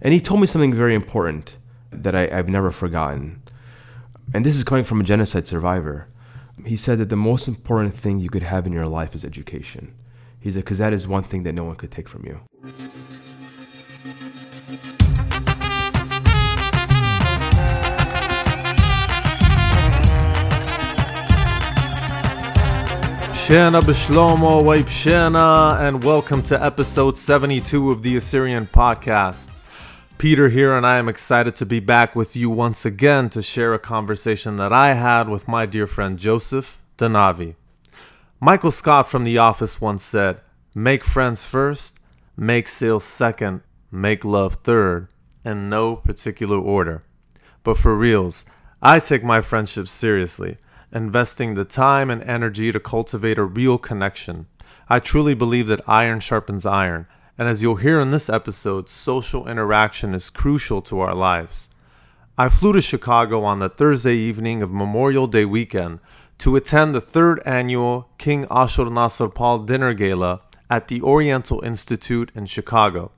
And he told me something very important that I, have never forgotten. And this is coming from a genocide survivor. He said that the most important thing you could have in your life is education. He said, because that is one thing that no one could take from you. Shana Bishlomo Waipshana, and welcome to episode 72 of the Assyrian Podcast. Peter here, and I am excited to be back with you once again to share a conversation that I had with my dear friend Joseph Danavi. Michael Scott from The Office once said, Make friends first, make sales second, make love third, in no particular order. But for reals, I take my friendships seriously investing the time and energy to cultivate a real connection. I truly believe that iron sharpens iron, and as you'll hear in this episode, social interaction is crucial to our lives. I flew to Chicago on the Thursday evening of Memorial Day weekend to attend the third annual King Ashurnasirpal Dinner Gala at the Oriental Institute in Chicago.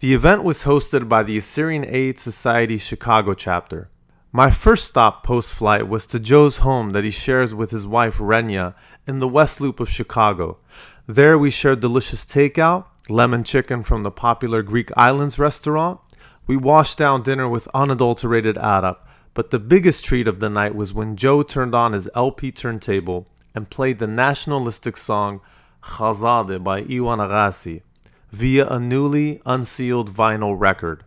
The event was hosted by the Assyrian Aid Society Chicago chapter. My first stop post flight was to Joe's home that he shares with his wife Renya in the West Loop of Chicago. There we shared delicious takeout, lemon chicken from the popular Greek Islands restaurant. We washed down dinner with unadulterated arak, but the biggest treat of the night was when Joe turned on his LP turntable and played the nationalistic song Khazade by Iwan Agassi via a newly unsealed vinyl record.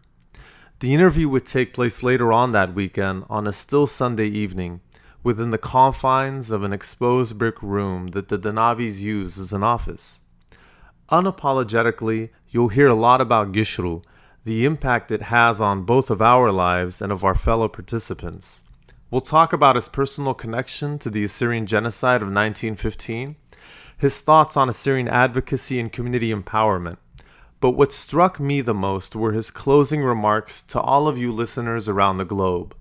The interview would take place later on that weekend on a still Sunday evening within the confines of an exposed brick room that the Danavis use as an office. Unapologetically, you'll hear a lot about Gishru, the impact it has on both of our lives and of our fellow participants. We'll talk about his personal connection to the Assyrian genocide of 1915, his thoughts on Assyrian advocacy and community empowerment, but what struck me the most were his closing remarks to all of you listeners around the globe.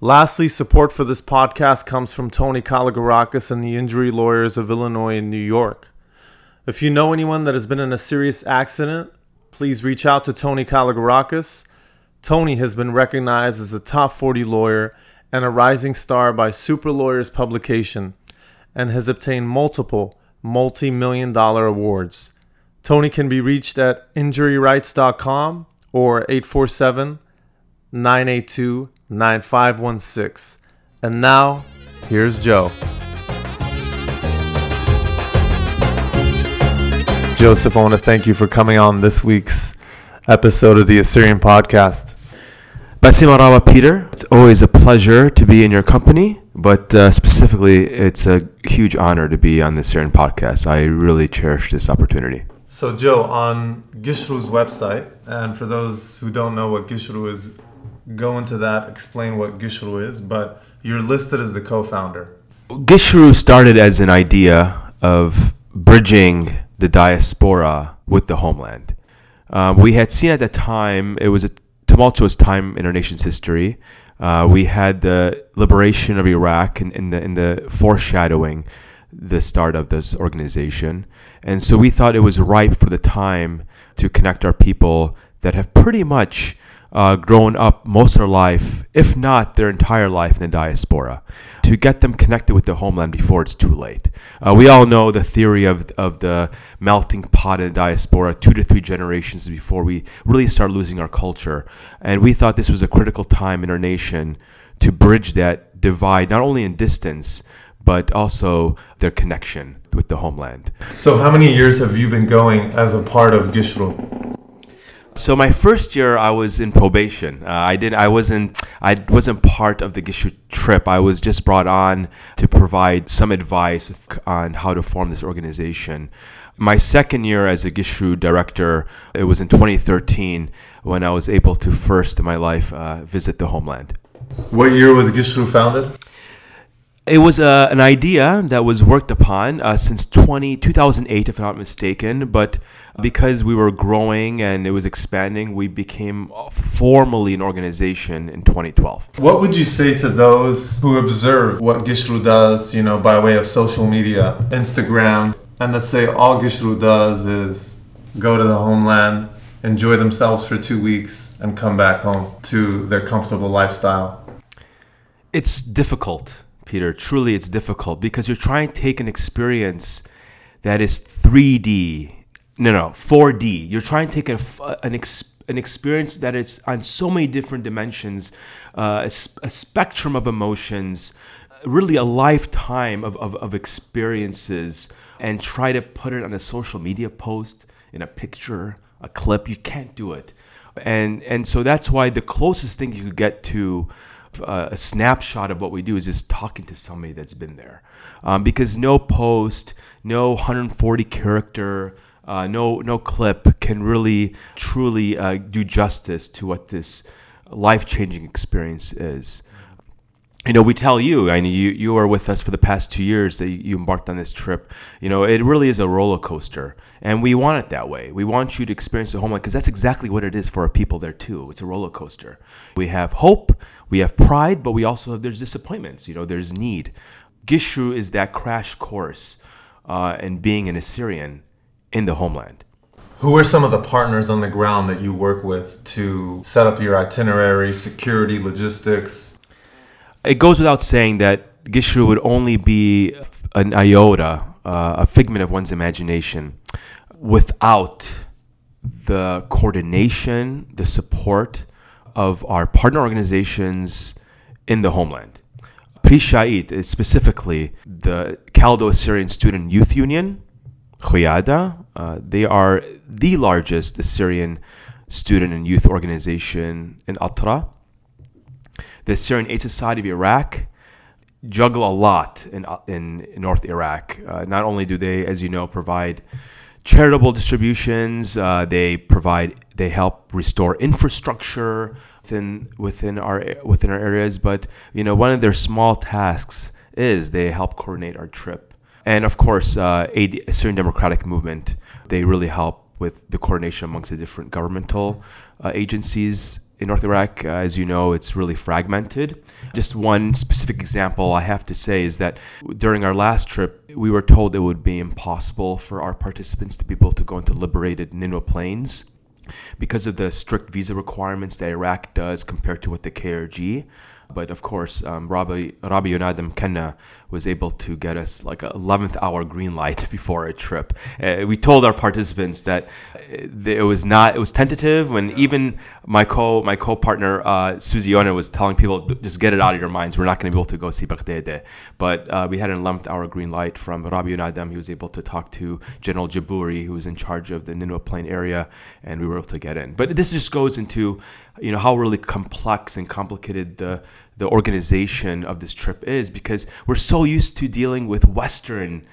Lastly, support for this podcast comes from Tony Kalogerakis and the injury lawyers of Illinois and New York. If you know anyone that has been in a serious accident, please reach out to Tony Kalogerakis. Tony has been recognized as a top 40 lawyer and a rising star by Super Lawyers publication and has obtained multiple multi million dollar awards. Tony can be reached at injuryrights.com or 847 982 9516. And now, here's Joe. Joseph, I want to thank you for coming on this week's episode of the Assyrian Podcast. Basim Arawa Peter, it's always a pleasure to be in your company, but uh, specifically, it's a huge honor to be on the Assyrian Podcast. I really cherish this opportunity. So, Joe, on Gishru's website, and for those who don't know what Gishru is, go into that, explain what Gishru is, but you're listed as the co founder. Gishru started as an idea of bridging the diaspora with the homeland. Um, we had seen at the time, it was a tumultuous time in our nation's history. Uh, we had the liberation of Iraq in, in, the, in the foreshadowing the start of this organization. And so we thought it was ripe for the time to connect our people that have pretty much uh, grown up most of their life, if not their entire life, in the diaspora, to get them connected with the homeland before it's too late. Uh, we all know the theory of, of the melting pot in the diaspora, two to three generations before we really start losing our culture. And we thought this was a critical time in our nation to bridge that divide, not only in distance, but also their connection with the homeland. So, how many years have you been going as a part of Gishru? So my first year, I was in probation. Uh, I did. I wasn't. I wasn't part of the Gishru trip. I was just brought on to provide some advice on how to form this organization. My second year as a Gishru director, it was in 2013 when I was able to first in my life uh, visit the homeland. What year was Gishru founded? It was uh, an idea that was worked upon uh, since 20, 2008, if I'm not mistaken. But Uh-huh. because we were growing and it was expanding, we became formally an organization in 2012. What would you say to those who observe what Gishru does, you know, by way of social media, Instagram, and let's say all Gishru does is go to the homeland, enjoy themselves for two weeks and come back home to their comfortable lifestyle? It's difficult, Peter. Truly, it's difficult because you're trying to take an experience that is 3D, no, no, 4D. You're trying to take a, an, ex, an experience that is on so many different dimensions, uh, a, a, spectrum of emotions, really a lifetime of, of, of experiences, and try to put it on a social media post, in a picture, a clip. You can't do it. And, and so that's why the closest thing you could get to uh, a snapshot of what we do is just talking to somebody that's been there. Um, because no post, no 140 character, uh, no no clip can really truly uh, do justice to what this life changing experience is. You know, we tell you, I mean, you you are with us for the past two years that you embarked on this trip. You know, it really is a roller coaster, and we want it that way. We want you to experience the homeland because that's exactly what it is for our people there too. It's a roller coaster. We have hope, we have pride, but we also have there's disappointments. You know, there's need. Gishru is that crash course uh, in being an Assyrian in the homeland. Who are some of the partners on the ground that you work with to set up your itinerary, security, logistics? It goes without saying that Gishru would only be an iota, uh, a figment of one's imagination, without the coordination, the support of our partner organizations in the homeland. Prishait, specifically the Chaldo Assyrian Student Youth Union, Khoyada. Uh, they are the largest Assyrian student and youth organization in Atra. The Assyrian Aid Society of Iraq juggle a lot in, in, in North Iraq. Uh, not only do they, as you know, provide charitable distributions, uh, they provide, they help restore infrastructure within within our within our areas. But you know, one of their small tasks is they help coordinate our trip and of course, uh, AD, Syrian Democratic Movement, they really help with the coordination amongst the different governmental uh, agencies in North Iraq. Uh, as you know, it's really fragmented. Just one specific example I have to say is that during our last trip, we were told it would be impossible for our participants to be able to go into liberated Ninwa Plains because of the strict visa requirements that Iraq does compared to what the KRG. But of course, um, Rabbi, Rabbi Yonadam Kanna was able to get us like an 11th hour green light before a trip. Uh, we told our participants that uh, it was not, it was tentative when even my co my co partner uh, Susie was telling people just get it out of your minds. We're not going to be able to go see Baghdad. But uh, we had an 11th hour green light from Rabbi Yonadam. He was able to talk to General Jaburi, who was in charge of the Ninwa Plain area, and we were able to get in. But this just goes into you know how really complex and complicated the the organization of this trip is because we're so used to dealing with Western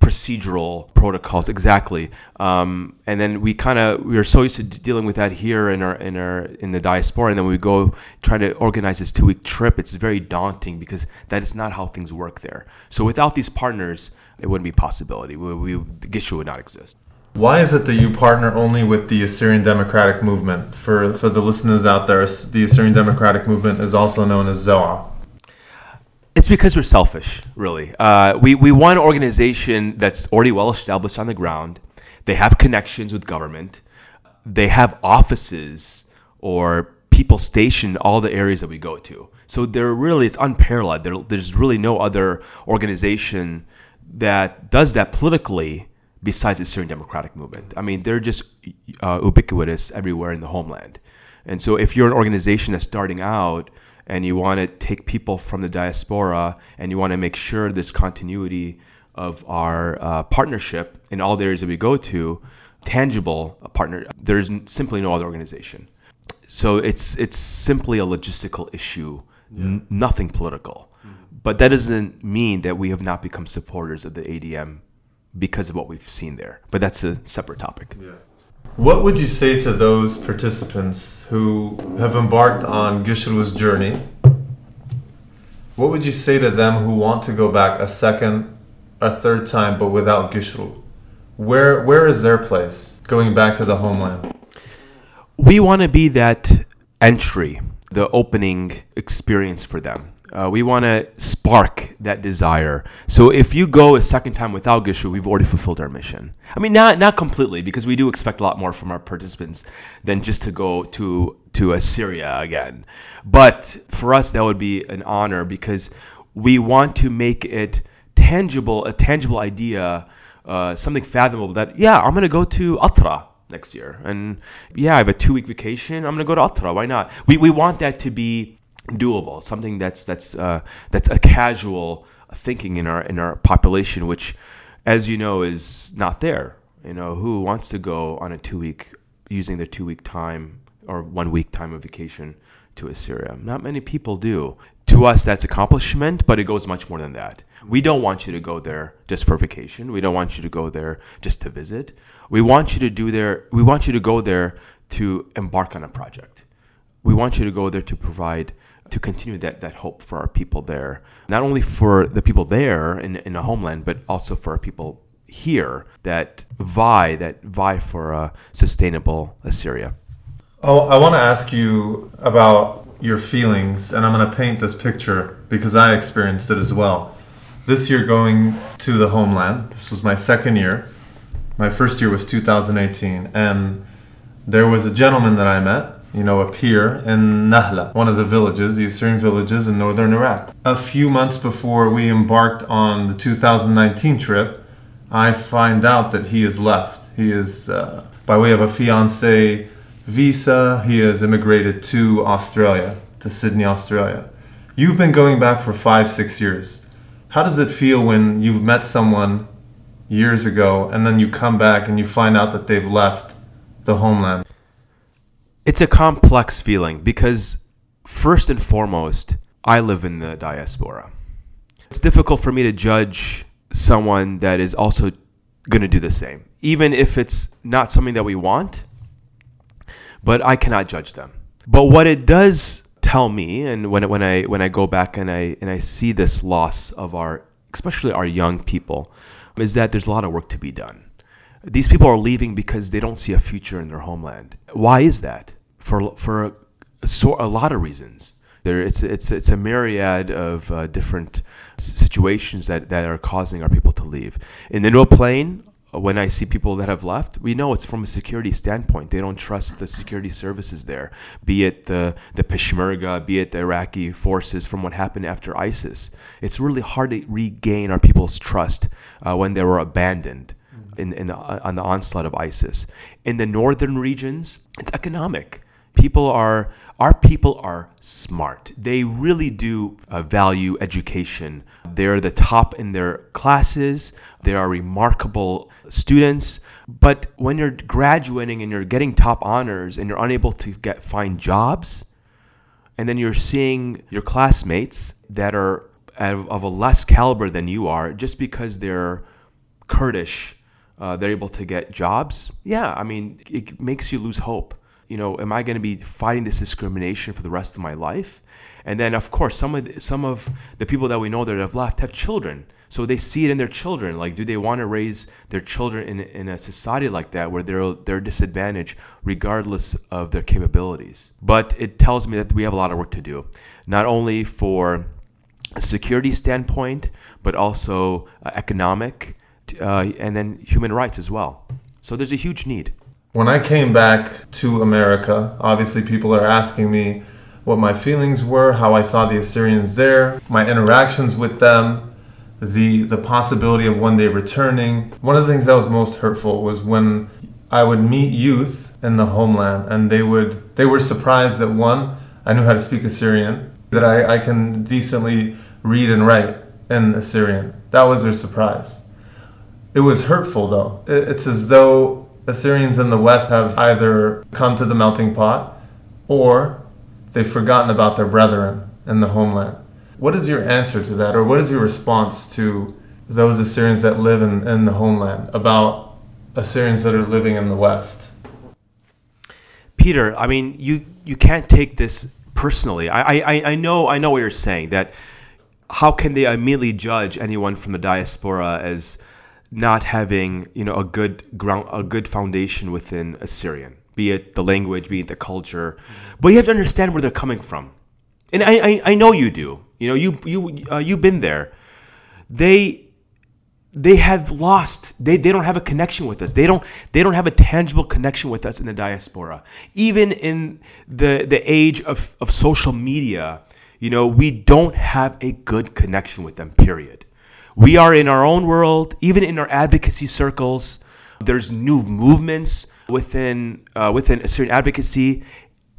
procedural protocols exactly. Um, and then we kind of we are so used to dealing with that here in our in our in the diaspora and then we go try to organize this two week trip. It's very daunting because that is not how things work there. So without these partners it wouldn't be possibility. We, we the Gishru would not exist why is it that you partner only with the Assyrian Democratic Movement? For, for the listeners out there, the Assyrian Democratic Movement is also known as Zowaa. It's because we're selfish, really. Uh, we, we want an organization that's already well established on the ground. They have connections with government. They have offices or people stationed all the areas that we go to. So they're really, it's unparalleled. There, there's really no other organization that does that politically besides the Syrian Democratic Movement. I mean, they're just uh, ubiquitous everywhere in the homeland. And so, if you're an organization that's starting out and you want to take people from the diaspora and you want to make sure this continuity of our uh, partnership in all the areas that we go to, tangible partner, there's simply no other organization. So it's it's simply a logistical issue, yeah. n- nothing political. Mm-hmm. But that doesn't mean that we have not become supporters of the ADM because of what we've seen there. But that's a separate topic. Yeah. What would you say to those participants who have embarked on Gishru's journey? What would you say to them who want to go back a second, a third time, but without Gishru? Where where is their place going back to the homeland? We want to be that entry, the opening experience for them. Uh, we want to spark that desire. So if you go a second time without Gishru, we've already fulfilled our mission. I mean, not not completely because we do expect a lot more from our participants than just to go to to Assyria again. But for us, that would be an honor because we want to make it tangible, a tangible idea, uh, something fathomable. That yeah, I'm gonna go to Atra next year, and yeah, I have a two week vacation. I'm gonna go to Atra. Why not? We we want that to be doable, something that's that's uh, that's a casual thinking in our in our population, which, as you know, is not there. You know, who wants to go on a two week using their two week time or one week time of vacation to Assyria? Not many people do. To us, that's accomplishment, but it goes much more than that. We don't want you to go there just for vacation. We don't want you to go there just to visit. We want you to do there. We want you to go there to embark on a project. We want you to go there to provide to continue that, that hope for our people there. Not only for the people there in, in the homeland, but also for our people here that vie that vie for a sustainable Assyria. Oh, I want to ask you about your feelings, and I'm going to paint this picture because I experienced it as well. This year, going to the homeland, this was my second year. My first year was 2018, and there was a gentleman that I met you know, appear in Nahla, one of the villages, the Assyrian villages in northern Iraq. A few months before we embarked on the 2019 trip, I find out that he has left. He is, uh, by way of a fiance visa, he has immigrated to Australia, to Sydney, Australia. You've been going back for five, six years. How does it feel when you've met someone years ago and then you come back and you find out that they've left the homeland? It's a complex feeling because, first and foremost, I live in the diaspora. It's difficult for me to judge someone that is also going to do the same, even if it's not something that we want, but I cannot judge them. But what it does tell me, and when, when, I, when I go back and I, and I see this loss of our, especially our young people, is that there's a lot of work to be done. These people are leaving because they don't see a future in their homeland. Why is that? For for a, a lot of reasons. There, it's it's it's a myriad of uh, different situations that, that are causing our people to leave. In the No Plain, uh, when I see people that have left, we know it's from a security standpoint. They don't trust the security services there, be it the, the Peshmerga, be it the Iraqi forces from what happened after ISIS. It's really hard to regain our people's trust uh, when they were abandoned in, in the, on the onslaught of ISIS. In the northern regions, it's economic. People are our people are smart. They really do uh, value education. They're the top in their classes. They are remarkable students. But when you're graduating and you're getting top honors and you're unable to get find jobs, and then you're seeing your classmates that are of a less caliber than you are just because they're Kurdish uh, they're able to get jobs, yeah, I mean, it makes you lose hope. You know, am I going to be fighting this discrimination for the rest of my life? And then, of course, some of the, some of the people that we know that have left have children, so they see it in their children. Like, do they want to raise their children in, in a society like that where they're they're disadvantaged regardless of their capabilities? But it tells me that we have a lot of work to do, not only for a security standpoint, but also uh, economic uh, and then human rights as well. So there's a huge need. When I came back to America, obviously people are asking me what my feelings were, how I saw the Assyrians there, my interactions with them, the the possibility of one day returning. One of the things that was most hurtful was when I would meet youth in the homeland and they would they were surprised that one, I knew how to speak Assyrian, that I, I can decently read and write in Assyrian. That was their surprise. It was hurtful, though. It's as though Assyrians in the West have either come to the melting pot or they've forgotten about their brethren in the homeland. What is your answer to that, or what is your response to those Assyrians that live in, in the homeland about Assyrians that are living in the West? Peter, I mean, you, you can't take this personally. I, I, I know I know what you're saying. That how can they immediately judge anyone from the diaspora as not having you know a good ground a good foundation within Assyrian, be it the language, be it the culture, but you have to understand where they're coming from, and I I, I know you do. You know, you you uh, you've been there. They they have lost they, they don't have a connection with us. They don't they don't have a tangible connection with us in the diaspora. Even in the the age of, of social media you know we don't have a good connection with them period we are in our own world even in our advocacy circles there's new movements within uh, within Assyrian advocacy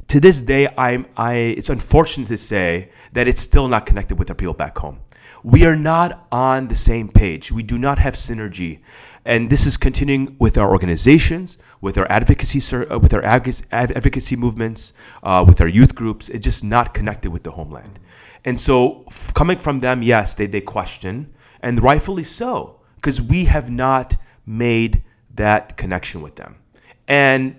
to this day i'm i it's unfortunate to say that it's still not connected with our people back home we are not on the same page. We do not have synergy. And this is continuing with our organizations, with our advocacy, uh, with our advocacy movements, uh, with our youth groups. It's just not connected with the homeland. And so, f- coming from them, yes, they, they question, and rightfully so, because we have not made that connection with them. And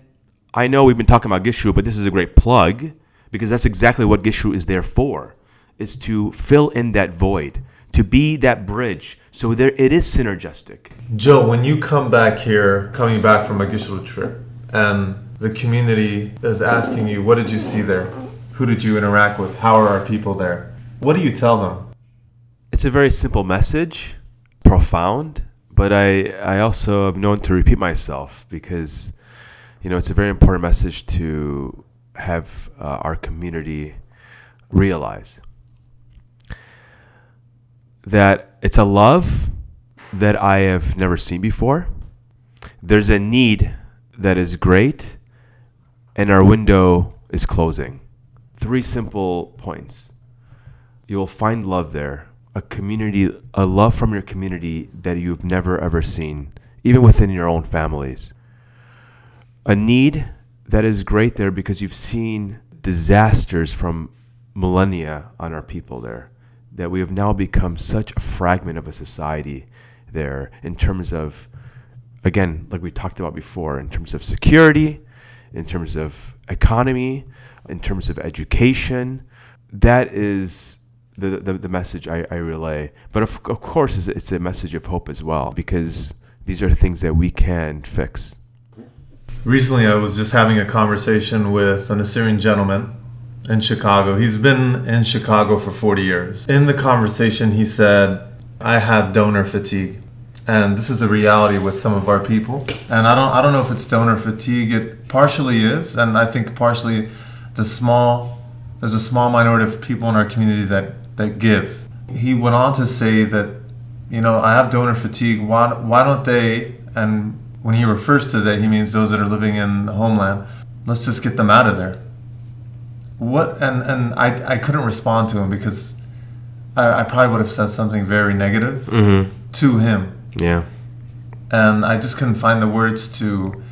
I know we've been talking about Gishru, but this is a great plug because that's exactly what Gishru is there for, is to fill in that void to be that bridge. So there it is synergistic. Joe, when you come back here, coming back from a Gishru trip, and the community is asking you, what did you see there? Who did you interact with? How are our people there? What do you tell them? It's a very simple message, profound, but I, I also am known to repeat myself because, you know, it's a very important message to have uh, our community realize that it's a love that I have never seen before. There's a need that is great, and our window is closing. Three simple points. You'll find love there, a community, a love from your community that you've never ever seen, even within your own families. A need that is great there because you've seen disasters from millennia on our people there that we have now become such a fragment of a society there in terms of, again, like we talked about before, in terms of security, in terms of economy, in terms of education. That is the, the, the message I, I relay. But of, of course, it's, it's a message of hope as well, because these are things that we can fix. Recently, I was just having a conversation with an Assyrian gentleman in Chicago. He's been in Chicago for 40 years. In the conversation, he said, I have donor fatigue. And this is a reality with some of our people. And I don't I don't know if it's donor fatigue. It partially is, and I think partially the small there's a small minority of people in our community that, that give. He went on to say that, you know, I have donor fatigue. Why, why don't they, and when he refers to that, he means those that are living in the homeland, let's just get them out of there what and and I I couldn't respond to him because I, I probably would have said something very negative mm-hmm. to him. Yeah. And I just couldn't find the words to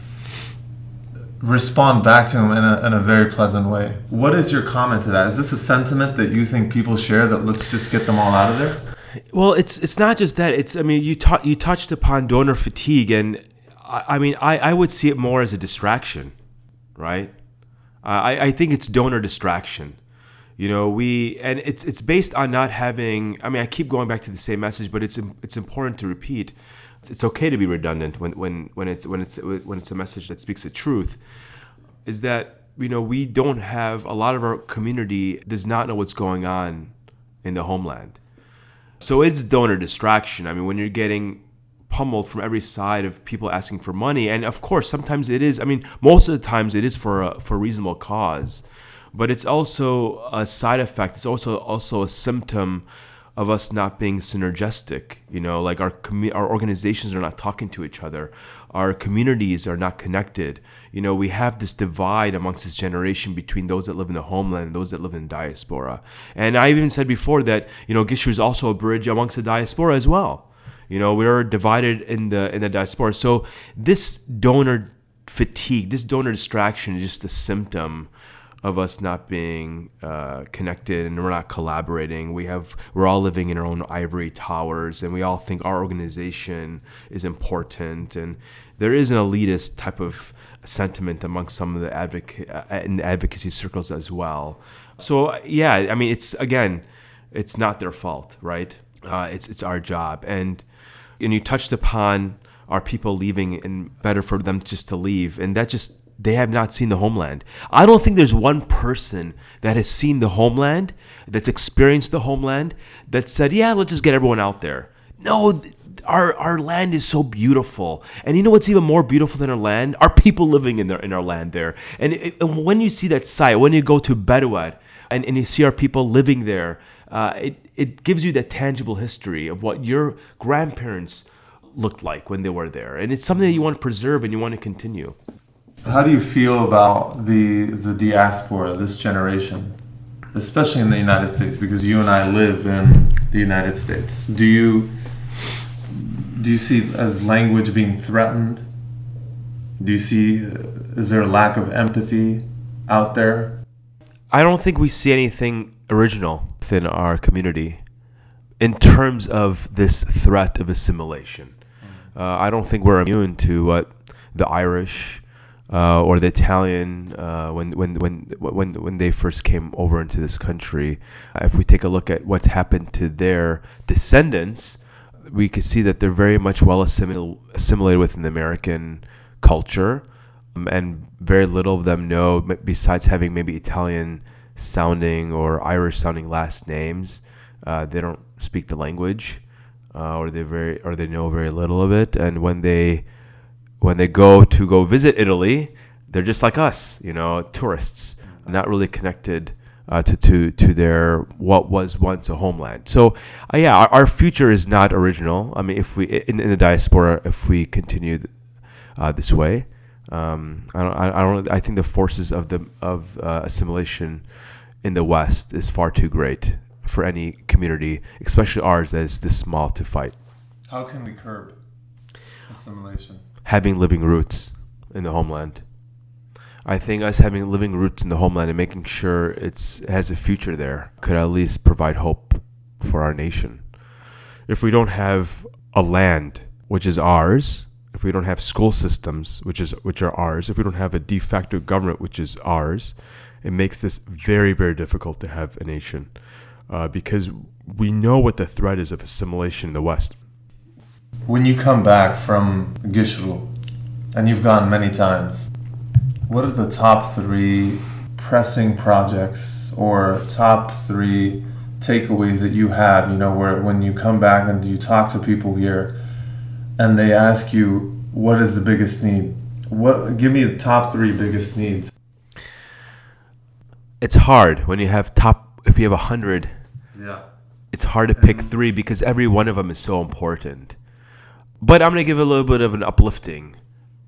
respond back to him in a, in a very pleasant way. What is your comment to that? Is this a sentiment that you think people share that let's just get them all out of there? Well, it's it's not just that. It's I mean you ta- you touched upon donor fatigue, and I, I mean I, I would see it more as a distraction, right? I, I think it's donor distraction. You know, we and it's it's based on not having. I mean, I keep going back to the same message, but it's it's important to repeat. It's okay to be redundant when when when it's when it's when it's a message that speaks the truth. Is that you know we don't have a lot of our community does not know what's going on in the homeland. So it's donor distraction. I mean, when you're getting pummeled from every side of people asking for money. And of course, sometimes it is. I mean, most of the times it is for a, for a reasonable cause, but it's also a side effect. It's also also a symptom of us not being synergistic. You know, like our commu- our organizations are not talking to each other. Our communities are not connected. You know, we have this divide amongst this generation between those that live in the homeland and those that live in diaspora. And I even said before that, you know, Gishru is also a bridge amongst the diaspora as well. You know, we're divided in the in the diaspora. So this donor fatigue, this donor distraction is just a symptom of us not being uh, connected and we're not collaborating. We have we're all living in our own ivory towers, and we all think our organization is important. And there is an elitist type of sentiment amongst some of the advocate uh, in the advocacy circles as well. So yeah, I mean, it's again, it's not their fault, right? Uh, it's it's our job, and and you touched upon our people leaving and better for them just to leave and that just they have not seen the homeland. I don't think there's one person that has seen the homeland, that's experienced the homeland, that said, "Yeah, let's just get everyone out there." No, our our land is so beautiful, and you know what's even more beautiful than our land? Our people living in their in our land there. And, it, and when you see that site, when you go to Berouet and, and you see our people living there, uh, it it gives you that tangible history of what your grandparents looked like when they were there, and it's something that you want to preserve and you want to continue. How do you feel about the the diaspora, this generation, especially in the United States? Because you and I live in the United States. Do you do you see as language being threatened? Do you see is there a lack of empathy out there? I don't think we see anything original within our community in terms of this threat of assimilation. Uh, I don't think we're immune to what the Irish uh, or the Italian uh, when, when when when when they first came over into this country. if we take a look at what's happened to their descendants, we can see that they're very much well assimil- assimilated within the American culture, um, and very little of them know, besides having maybe Italian sounding or Irish sounding last names, uh, they don't speak the language uh, or they very or they know very little of it. And when they when they go to go visit Italy, they're just like us, you know, tourists, not really connected uh, to, to to their what was once a homeland. So uh, yeah, our, our, future is not original. I mean, if we in, in the diaspora, if we continue uh, this way, um, I don't I, don't I think the forces of the of uh, assimilation in the West is far too great for any community, especially ours that is this small, to fight. How can we curb assimilation? Having living roots in the homeland. I think us having living roots in the homeland and making sure it's it has a future there could at least provide hope for our nation. If we don't have a land which is ours, if we don't have school systems which is which are ours, if we don't have a de facto government which is ours, it makes this very very difficult to have a nation uh, because we know what the threat is of assimilation in the West. When you come back from Gishru, and you've gone many times, what are the top three pressing projects or top three takeaways that you have? You know, where when you come back and you talk to people here, and they ask you, "What is the biggest need?" What give me the top three biggest needs? It's hard when you have top if you have a hundred, yeah, it's hard to pick three because every one of them is so important. But I'm gonna give a little bit of an uplifting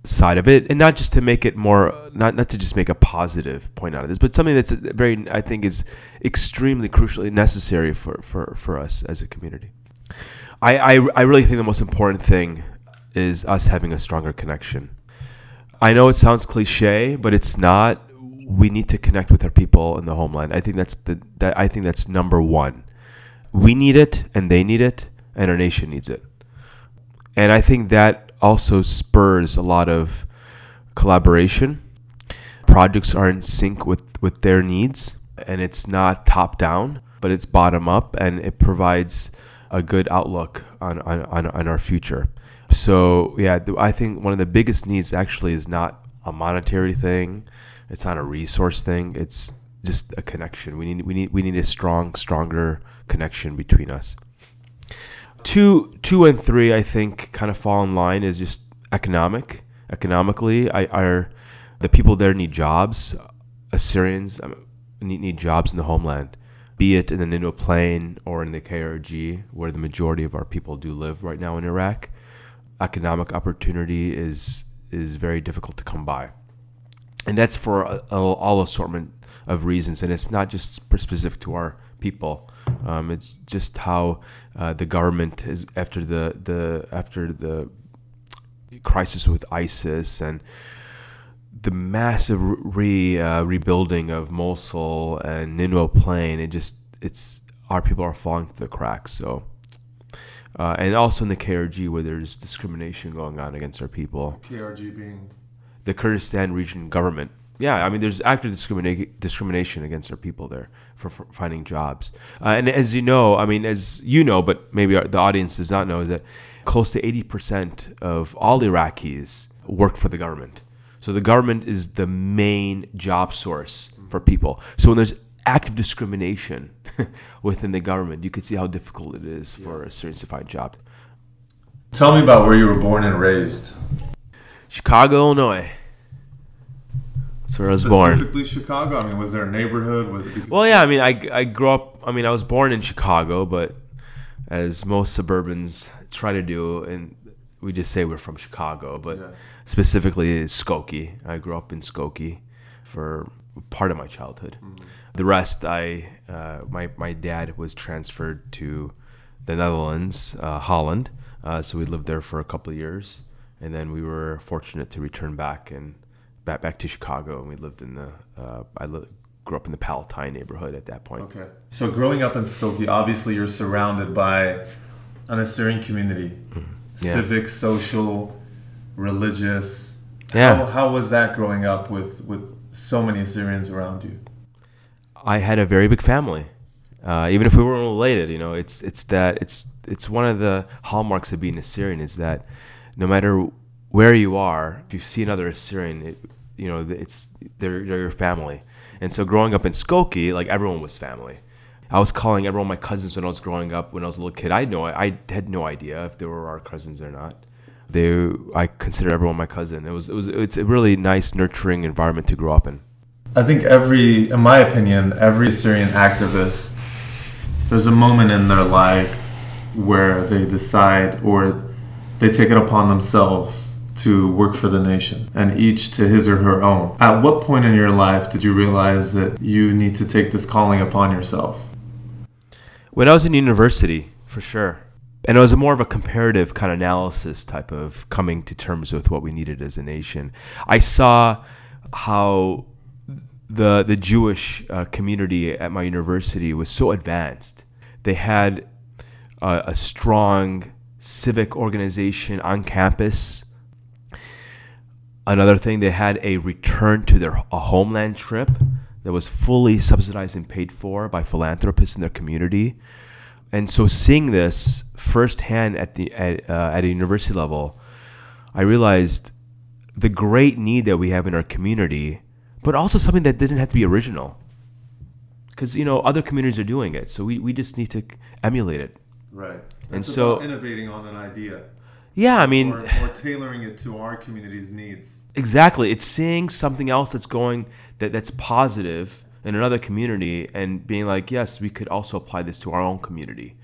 side of it, and not just to make it more, not not to just make a positive point out of this, but something that's very, I think, is extremely crucially necessary for for for us as a community. I I, I really think the most important thing is us having a stronger connection. I know it sounds cliche, but it's not we need to connect with our people in the homeland. I think that's the that I think that's number one. We need it, and they need it, and our nation needs it. And I think that also spurs a lot of collaboration. Projects are in sync with with their needs, and it's not top down, but it's bottom up, and it provides a good outlook on on, on, on our future. So yeah, I think one of the biggest needs actually is not a monetary thing it's not a resource thing. It's just a connection. We need we need we need a strong, stronger connection between us. Two two and three, I think, kind of fall in line is just economic. Economically, I are the people there need jobs. Assyrians need, need jobs in the homeland, be it in the Nineveh Plain or in the KRG, where the majority of our people do live right now in Iraq. Economic opportunity is is very difficult to come by and that's for a, a, all assortment of reasons, and it's not just specific to our people. Um, it's just how uh, the government is after the the after the crisis with ISIS and the massive re uh, rebuilding of Mosul and Nineveh Plain. It just it's our people are falling through the cracks. So. Uh, and also in the KRG, where there's discrimination going on against our people. KRG being the Kurdistan region government. Yeah, I mean, there's active discrimina- discrimination against our people there for, for finding jobs. Uh, and as you know, I mean, as you know, but maybe our, the audience does not know, is that close to 80% of all Iraqis work for the government. So the government is the main job source for people. So when there's active discrimination within the government, you can see how difficult it is for a Assyrians to find a job. Tell me about where you were born and raised. Chicago, Illinois. That's where I was born. Specifically Chicago. I mean, was there a neighborhood? Was it Well, yeah, I mean, I, I grew up, I mean, I was born in Chicago, but as most suburbans try to do, and we just say we're from Chicago, but Yeah. specifically Skokie. I grew up in Skokie for part of my childhood. Mm-hmm. The rest, I, uh, my, my dad was transferred to the Netherlands, uh, Holland. Uh, so we lived there for a couple of years, and then we were fortunate to return back and back back to Chicago, and we lived in the. Uh, I grew up in the Palatine neighborhood at that point. Okay. So growing up in Skokie, obviously you're surrounded by an Assyrian community, Yeah. civic, social, religious. Yeah. How, how was that growing up with with so many Assyrians around you? I had a very big family. Uh, even if we weren't related, you know, it's it's that it's it's one of the hallmarks of being Assyrian is that no matter where you are, if you see another Assyrian, it, you know, it's they're, they're your family. And so growing up in Skokie, like everyone was family. I was calling everyone my cousins when I was growing up. When I was a little kid, I no I had no idea if they were our cousins or not. They I consider everyone my cousin. It was it was it's a really nice nurturing environment to grow up in. I think every, in my opinion, every Syrian activist, there's a moment in their life where they decide or they take it upon themselves to work for the nation, and each to his or her own. At what point in your life did you realize that you need to take this calling upon yourself? When I was in university, for sure. And it was more of a comparative kind of analysis type of coming to terms with what we needed as a nation. I saw how the the Jewish uh, community at my university was so advanced. They had a, a strong civic organization on campus. Another thing, they had a return to their a homeland trip that was fully subsidized and paid for by philanthropists in their community. And so, seeing this firsthand at the at, uh, at a university level, I realized the great need that we have in our community, but also something that didn't have to be original. Because you know other communities are doing it, so we, we just need to emulate it. Right. And so- innovating on an idea Yeah, I mean, or tailoring it to our community's needs. Exactly. It's seeing something else that's going that that's positive in another community and being like, yes, we could also apply this to our own community.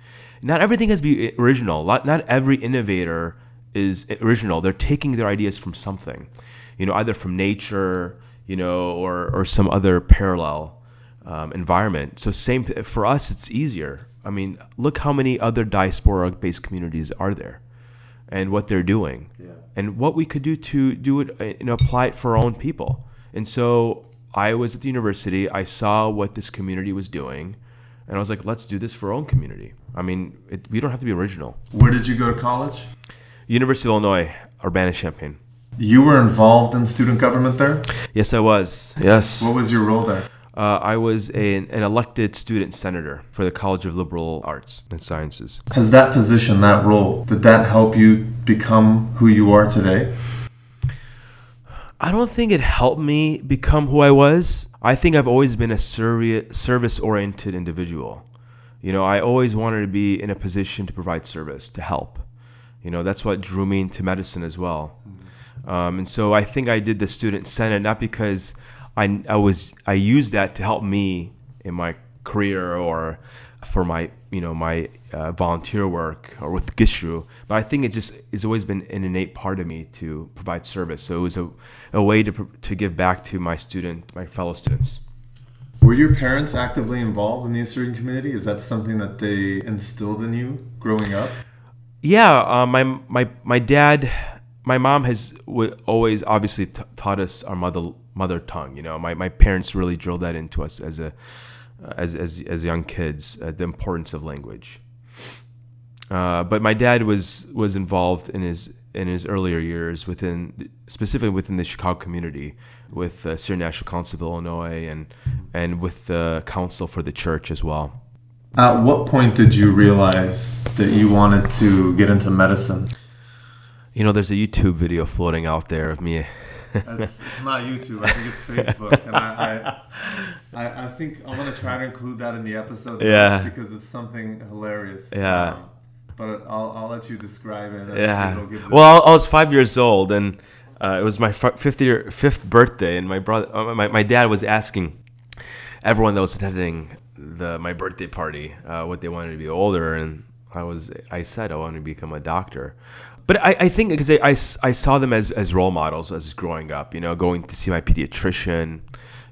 Not everything has to be original. Not, not every innovator is original. They're taking their ideas from something, you know, either from nature, you know, or or some other parallel um, environment. So same for us, it's easier. I mean, look how many other diaspora-based communities are there, and what they're doing Yeah. and what we could do to do it uh, and apply it for our own people and so i was at the university i saw what this community was doing and i was like let's do this for our own community i mean it, we don't have to be original Where did you go to college? university of illinois urbana-champaign You were involved in student government there? yes i was yes What was your role there? Uh, i was an, an elected student senator for the college of liberal arts and sciences Has that position, that role, did that help you become who you are today? I don't think it helped me become who I was. I think I've always been a service oriented individual. You know, I always wanted to be in a position to provide service, to help. You know, that's what drew me into medicine as well. Um, and so I think I did the student senate not because I, I was I used that to help me in my career or for my you know my uh, volunteer work or with Gishru, but I think it just it's always been an innate part of me to provide service. So it was a, a way to to give back to my student my fellow students. Were your parents actively involved in the Assyrian community? Is that something that they instilled in you growing up? Yeah, uh, my my my dad, my mom has always obviously t- taught us our mother mother tongue. You know, my, my parents really drilled that into us as a as as, as young kids, uh, the importance of language. Uh, but my dad was was involved in his in his earlier years within specifically within the Chicago community with uh, Syrian National Council of Illinois and and with the Council for the Church as well. At what point did you realize that you wanted to get into medicine? You know, there's a YouTube video floating out there of me It's, it's not YouTube. I think it's Facebook, and I, I, I, I think I'm gonna try to include that in the episode. Yeah. because it's something hilarious. Yeah. Um, but I'll, I'll let you describe it. Yeah. give Well, I was five years old, and uh, it was my fifth year, fifth birthday, and my brother, uh, my, my dad was asking everyone that was attending the my birthday party uh, what they wanted to be older, and I was I said I wanted to become a doctor. But I, I think because I I saw them as, as role models as growing up, you know, going to see my pediatrician,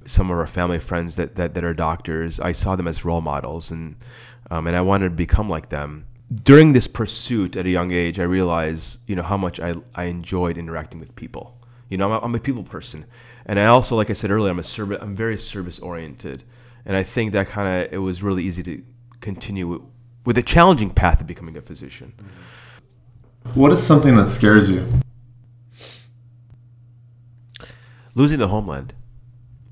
some of our family friends that, that, that are doctors, I saw them as role models, and um, and I wanted to become like them. During this pursuit at a young age, I realized, you know, how much I, I enjoyed interacting with people. You know, I'm a, I'm a people person, and I also, like I said earlier, I'm a service. I'm very service oriented, and I think that kind of it was really easy to continue with, with a challenging path of becoming a physician. What is something that scares you? losing the homeland,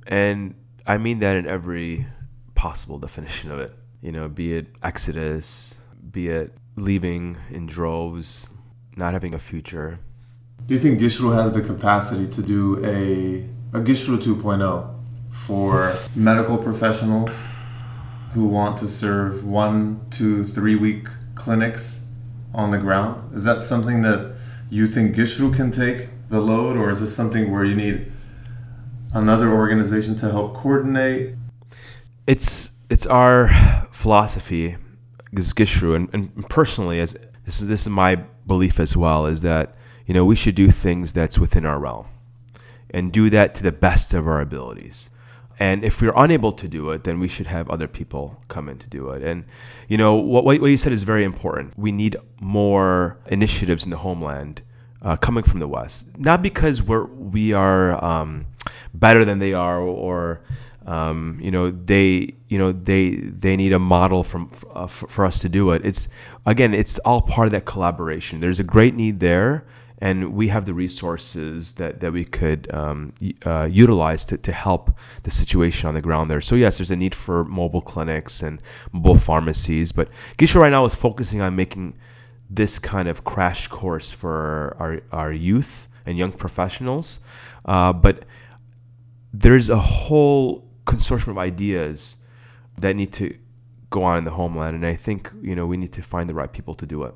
and I mean that in every possible definition of it. You know, be it exodus, be it leaving in droves, not having a future. Do you think Gishru has the capacity to do a a Gishru 2.0 for medical professionals who want to serve one, two, three week clinics on the ground? Is that something that you think Gishru can take the load, or is this something where you need another organization to help coordinate? It's it's our philosophy, is Gishru, and, and personally, as this is this is my belief as well, is that you know we should do things that's within our realm, and do that to the best of our abilities. And if we're unable to do it, then we should have other people come in to do it. And you know what what you said is very important. We need more initiatives in the homeland uh, coming from the West, not because we're we are um, better than they are, or um, you know they you know they they need a model from uh, for, for us to do it. It's again, it's all part of that collaboration. There's a great need there, and we have the resources that that we could um, uh, utilize to, to help the situation on the ground there. So yes, there's a need for mobile clinics and mobile pharmacies, but Gishru right now is focusing on making this kind of crash course for our, our youth and young professionals. Uh, but there's a whole consortium of ideas that need to go on in the homeland. And I think, you know, we need to find the right people to do it.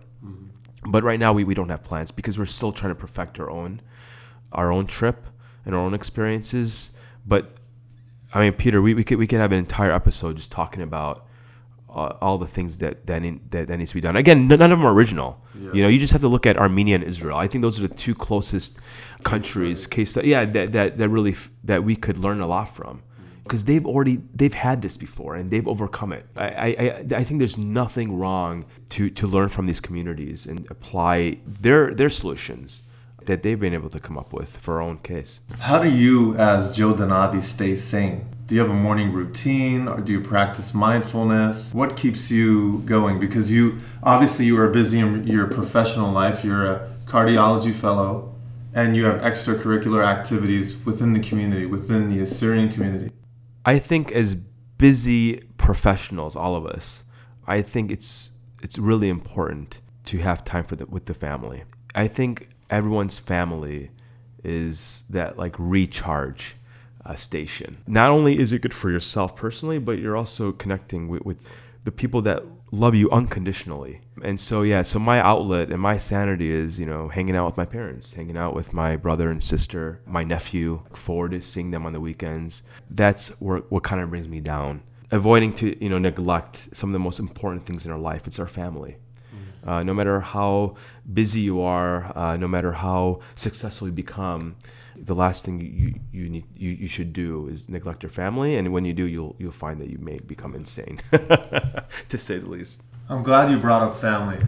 But right now we, we don't have plans because we're still trying to perfect our own our own trip and our own experiences. But I mean, Peter, we, we could we could have an entire episode just talking about uh, all the things that that, need, that that needs to be done. Again, none of them are original. You know, you just have to look at Armenia and Israel. I think those are the two closest countries. Case that yeah, that, that that really f- that we could learn a lot from because they've already they've had this before and they've overcome it. I, I I- think there's nothing wrong to to learn from these communities and apply their their solutions that they've been able to come up with for our own case. How do you, as Joe Danavi, stay sane? Do you have a morning routine or do you practice mindfulness? What keeps you going? Because you obviously you are busy in your professional life. You're a cardiology fellow and you have extracurricular activities within the community, within the Assyrian community. I think as busy professionals, all of us, I think it's it's really important to have time for the with the family. I think everyone's family is that like recharge uh, station. Not only is it good for yourself personally, but you're also connecting with, with the people that love you unconditionally. And so yeah, so my outlet and my sanity is, you know, hanging out with my parents, hanging out with my brother and sister, my nephew, look forward to seeing them on the weekends. That's where, what kind of brings me down. Avoiding to, you know, neglect some of the most important things in our life. It's our family. Uh, no matter how busy you are, uh, no matter how successful you become, the last thing you, you need you, you should do is neglect your family, and when you do, you'll you'll find that you may become insane, to say the least. I'm glad you brought up family.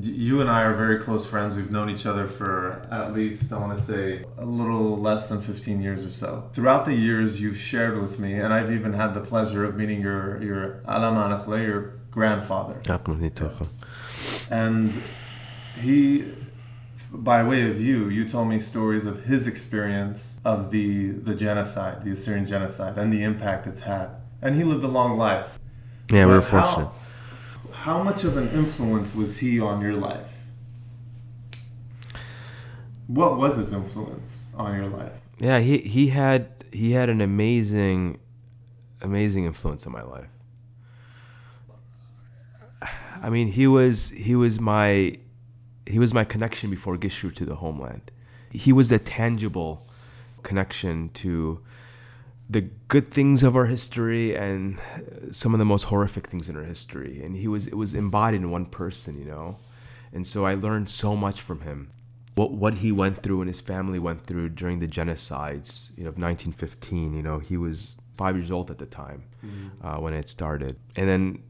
You and I are very close friends. We've known each other for at least, I want to say, a little less than 15 years or so. Throughout the years, you've shared with me, and I've even had the pleasure of meeting your your your grandfather. And he, by way of you, you told me stories of his experience of the, the genocide, the Assyrian genocide, and the impact it's had. And he lived a long life. Yeah, we were But how- fortunate. How much of an influence was he on your life? What was his influence on your life? Yeah, he he had he had an amazing, amazing influence on my life. I mean, he was he was my he was my connection before Gishru to the homeland. He was the tangible connection to the good things of our history and some of the most horrific things in our history. And he was it was embodied in one person, you know. And so I learned so much from him. What what he went through and his family went through during the genocides, you know, of 1915. You know, he was five years old at the time mm-hmm. uh, when it started, and then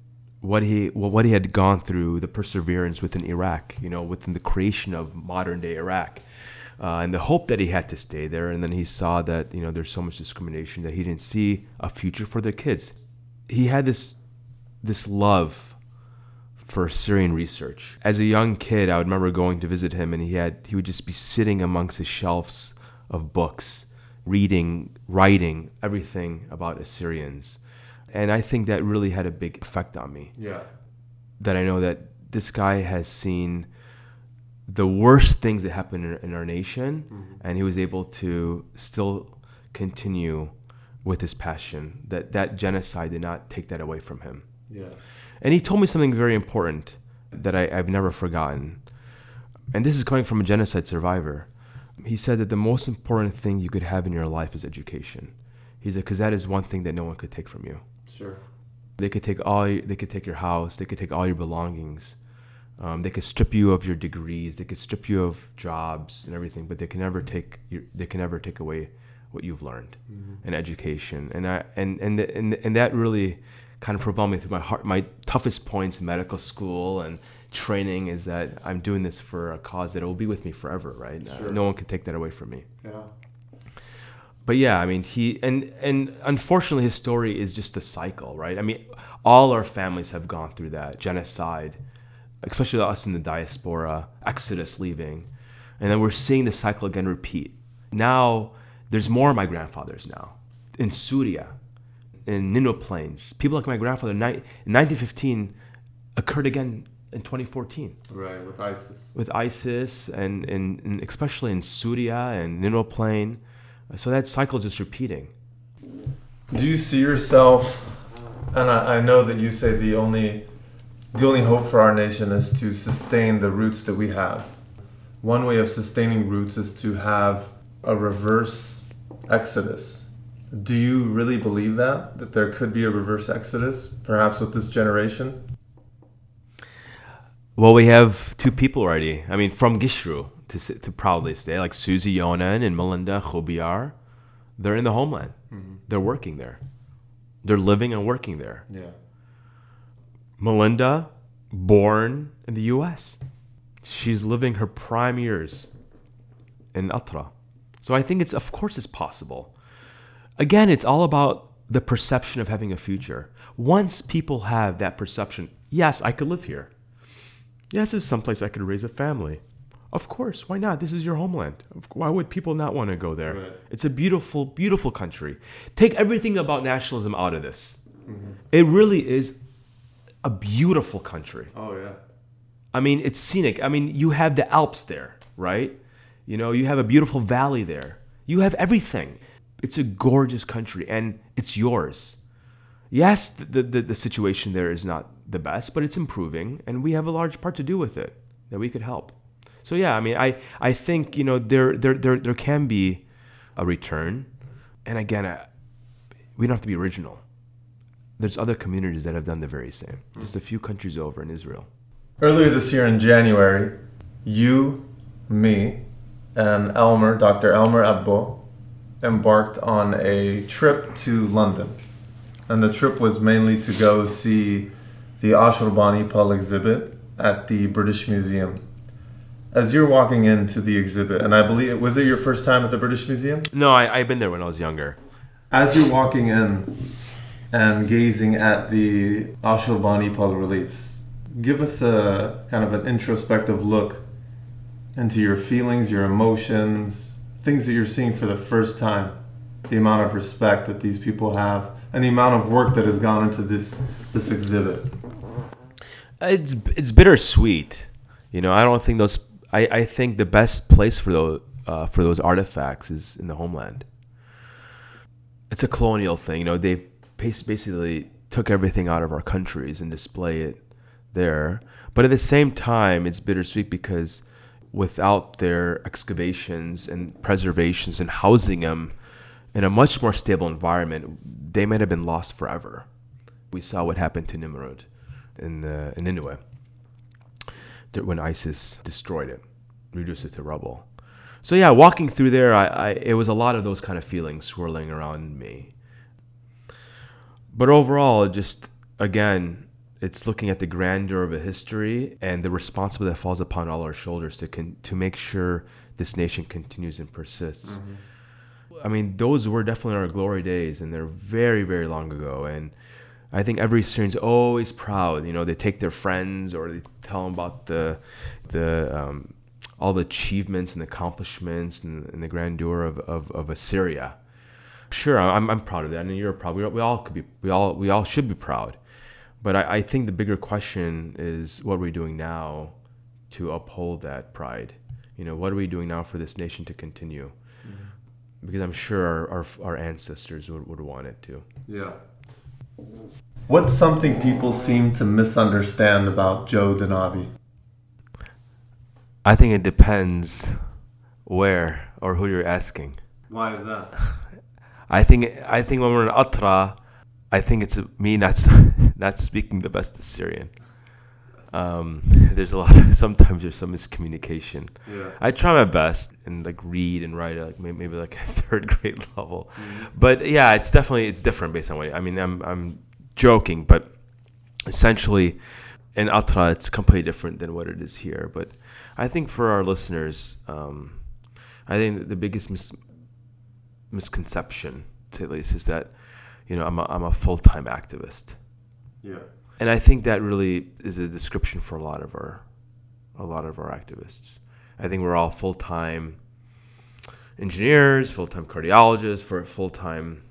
what he well, what he had gone through, the perseverance within Iraq, you know, within the creation of modern day Iraq, uh, and the hope that he had to stay there. And then he saw that you know there's so much discrimination that he didn't see a future for the kids. He had this this love for Assyrian research. As a young kid, I would remember going to visit him, and he had he would just be sitting amongst his shelves of books, reading, writing everything about Assyrians and I think that really had a big effect on me. Yeah. That I know that this guy has seen the worst things that happen in, in our nation, mm-hmm. and he was able to still continue with his passion. That that genocide did not take that away from him. Yeah. And he told me something very important that I, I've never forgotten. And this is coming from a genocide survivor. He said that the most important thing you could have in your life is education. He said, because that is one thing that no one could take from you. Sure. They could take all. They could take your house. They could take all your belongings. Um, they could strip you of your degrees. They could strip you of jobs and everything. But they can never take. Your, they can never take away what you've learned mm-hmm. in education. And I and and the, and and that really kind of propelled me through my heart. My toughest points in medical school and training is that I'm doing this for a cause that will be with me forever. Right? Sure. Uh, no one can take that away from me. Yeah but yeah, I mean, he and and unfortunately, his story is just a cycle, right? I mean, all our families have gone through that genocide, especially us in the diaspora, exodus, leaving, and then we're seeing the cycle again repeat. Now, there's more of my grandfathers now in Syria, in Nineveh Plains. People like my grandfather in 1915 occurred again in 2014. Right, with ISIS. With ISIS, and, and, and especially in Syria and Nineveh Plain so that cycle is just repeating. Do you see yourself? And I, I know that you say the only the only hope for our nation is to sustain the roots that we have. One way of sustaining roots is to have a reverse exodus. Do you really believe that? That there could be a reverse exodus, perhaps with this generation? Well, we have two people already. I mean, from Gishru, to, to proudly say, like Susie Yonan and Melinda Chobiar, they're in the homeland. Mm-hmm. They're working there. They're living and working there. Yeah. Melinda, born in the U.S., she's living her prime years in Atra. So I think it's, of course, it's possible. Again, it's all about the perception of having a future. Once people have that perception, yes, I could live here. Yes, it's someplace I could raise a family. Of course, why not? This is your homeland. Why would people not want to go there? Right. It's a beautiful, beautiful country. Take everything about nationalism out of this. Mm-hmm. It really is a beautiful country. Oh yeah. I mean, it's scenic. I mean, you have the Alps there, right? You know, you have a beautiful valley there. You have everything. It's a gorgeous country and it's yours. Yes, the, the, the situation there is not the best, but it's improving and we have a large part to do with it that we could help. So yeah, I mean, I I think you know there there there there can be a return, and again, I, we don't have to be original. There's other communities that have done the very same. Just a few countries over in Israel. Earlier this year in January, you, me, and Elmer, Dr. Elmer Abbo, embarked on a trip to London. And the trip was mainly to go see the Ashurbanipal exhibit at the British Museum as you're walking into the exhibit, and I believe was it your first time at the British Museum? No, I, I've been there when I was younger. As you're walking in and gazing at the Ashurbanipal reliefs, give us a kind of an introspective look into your feelings, your emotions, things that you're seeing for the first time, the amount of respect that these people have, and the amount of work that has gone into this this exhibit. It's it's bittersweet. You know, I don't think those I, I think the best place for the uh, for those artifacts is in the homeland. It's a colonial thing, you know. They basically took everything out of our countries and display it there. But at the same time, it's bittersweet because without their excavations and preservations and housing them in a much more stable environment, they might have been lost forever. We saw what happened to Nimrud in the in Nineveh when ISIS destroyed it, reduced it to rubble. So yeah, walking through there, I, I it was a lot of those kind of feelings swirling around me. But overall, just again, it's looking at the grandeur of a history and the responsibility that falls upon all our shoulders to con- to make sure this nation continues and persists. Mm-hmm. I mean, those were definitely our glory days, and they're very, very long ago. And I think every Assyrian's always proud. You know, they take their friends or they tell them about the the um, all the achievements and accomplishments and, and the grandeur of, of, of Assyria. Sure, I'm, I'm proud of that, and you're proud. We, we all could be. We all we all should be proud. But I, I think the bigger question is what are we doing now to uphold that pride? You know, what are we doing now for this nation to continue? Mm-hmm. Because I'm sure our, our, our ancestors would, would want it to. Yeah. What's something people seem to misunderstand about Joe Danavi? I think it depends where or who you're asking. Why is that? I think I think when we're in Atra, I think it's me not not speaking the best Assyrian. Um, there's a lot of sometimes there's some miscommunication. Yeah. I try my best and like read and write at like maybe, maybe like a third grade level, mm-hmm. but yeah, it's definitely it's different based on what I mean. I'm I'm joking, but essentially in Atra it's completely different than what it is here. But I think for our listeners, um, I think the biggest mis- misconception, to at least, is that you know I'm a, I'm a full time activist. Yeah and I think that really is a description for a lot of our a lot of our activists. I think we're all full time engineers, full time cardiologists, for full time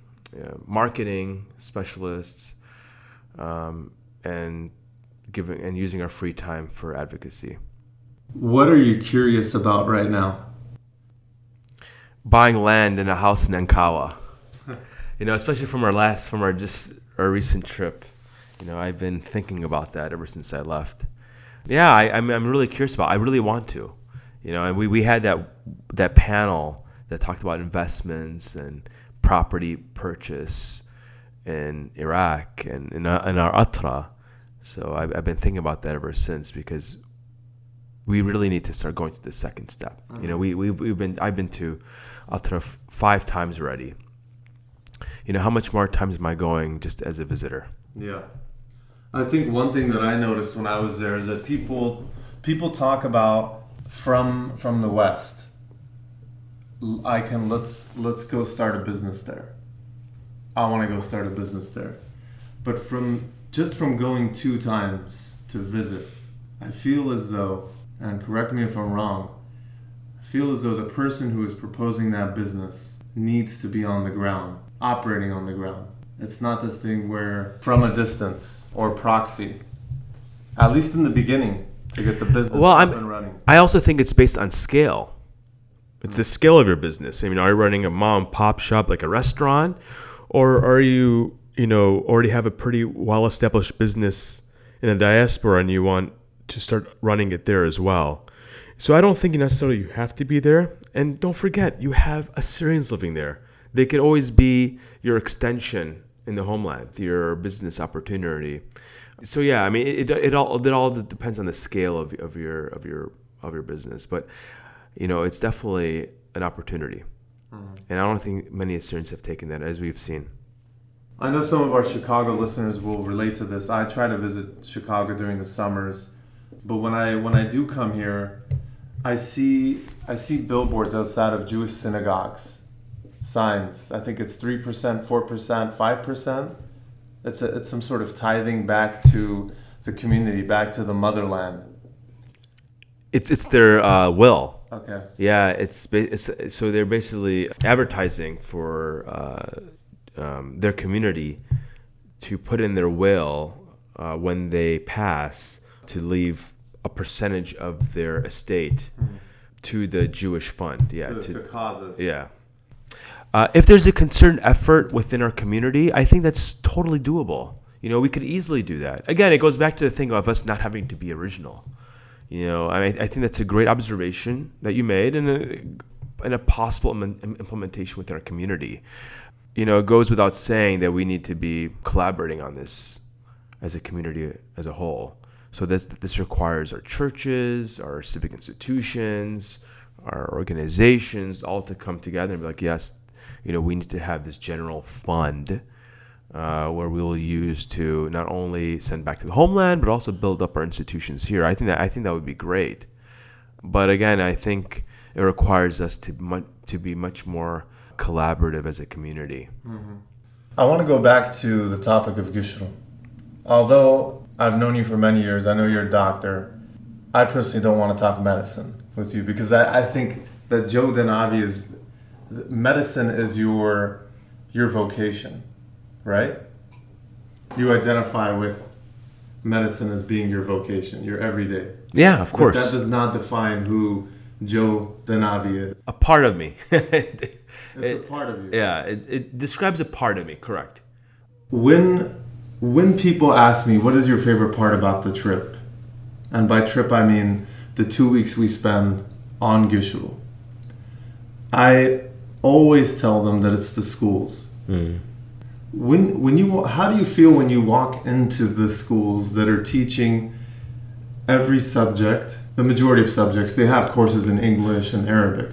marketing specialists, um, and giving and using our free time for advocacy. What are you curious about right now? Buying land and a house in Ankawa. you know, especially from our last, from our just our recent trip you know, I've been thinking about that ever since I left. Yeah, I, am I'm, I'm really curious about. It. I really want to. You know, and we, we had that that panel that talked about investments and property purchase in Iraq and in, in our Atra. So I've, I've been thinking about that ever since because we really need to start going to the second step. Mm-hmm. You know, we, we we've been I've been to Atra f- five times already. You know, how much more times am I going just as a visitor? Yeah. I think one thing that I noticed when I was there is that people people talk about from from the West. I can let's let's go start a business there. I want to go start a business there. But from just from going two times to visit, I feel as though, and correct me if I'm wrong, I feel as though the person who is proposing that business needs to be on the ground, operating on the ground. It's not this thing where from a distance or proxy. At least in the beginning, to get the business well, up I'm, and running. I also think it's based on scale. It's the scale of your business. I mean, are you running a mom and pop shop like a restaurant, or are you, you know, already have a pretty well established business in the diaspora and you want to start running it there as well? So I don't think necessarily you have to be there. And don't forget, you have Assyrians living there. They could always be your extension in the homeland, your business opportunity. So yeah, I mean, it, it all it all depends on the scale of, of your of your of your business, but you know, it's definitely an opportunity, mm-hmm. and I don't think many Assyrians have taken that as we've seen. I know some of our Chicago listeners will relate to this. I try to visit Chicago during the summers, but when I when I do come here, I see I see billboards outside of Jewish synagogues signs. I think it's three percent, four percent, five percent. It's a, it's some sort of tithing back to the community, back to the motherland. It's it's their uh, will. Okay. Yeah, it's, it's so they're basically advertising for uh, um, their community to put in their will uh, when they pass to leave a percentage of their estate mm-hmm. to the Jewish fund. Yeah, to, to- to causes. yeah. Uh, if there's a concerted effort within our community, I think that's totally doable. You know, we could easily do that. Again, it goes back to the thing of us not having to be original. You know, I, I think that's a great observation that you made and a, and a possible im- im- implementation within our community. You know, it goes without saying that we need to be collaborating on this as a community as a whole. So this this requires our churches, our civic institutions, our organizations all to come together and be like, yes, you know, we need to have this general fund uh, where we will use to not only send back to the homeland but also build up our institutions here. I think that I think that would be great. But again, I think it requires us to to be much more collaborative as a community. I want to go back to the topic of Gishru. Although I've known you for many years, I know you're a doctor. I personally don't want to talk medicine with you because I, I think that Joe Danavi is medicine is your your vocation, right? You identify with medicine as being your vocation, your everyday. Yeah, of But course. that does not define who Joe Danavi is. a part of me. It's It- a part of you. yeah, it, it describes a part of me. Correct. When when people ask me what is your favorite part about the trip, and by trip I mean the two weeks we spend on Gishru, I always tell them that it's the schools. Mm. When when you how do you feel when you walk into the schools that are teaching every subject, the majority of subjects, they have courses in English and Arabic,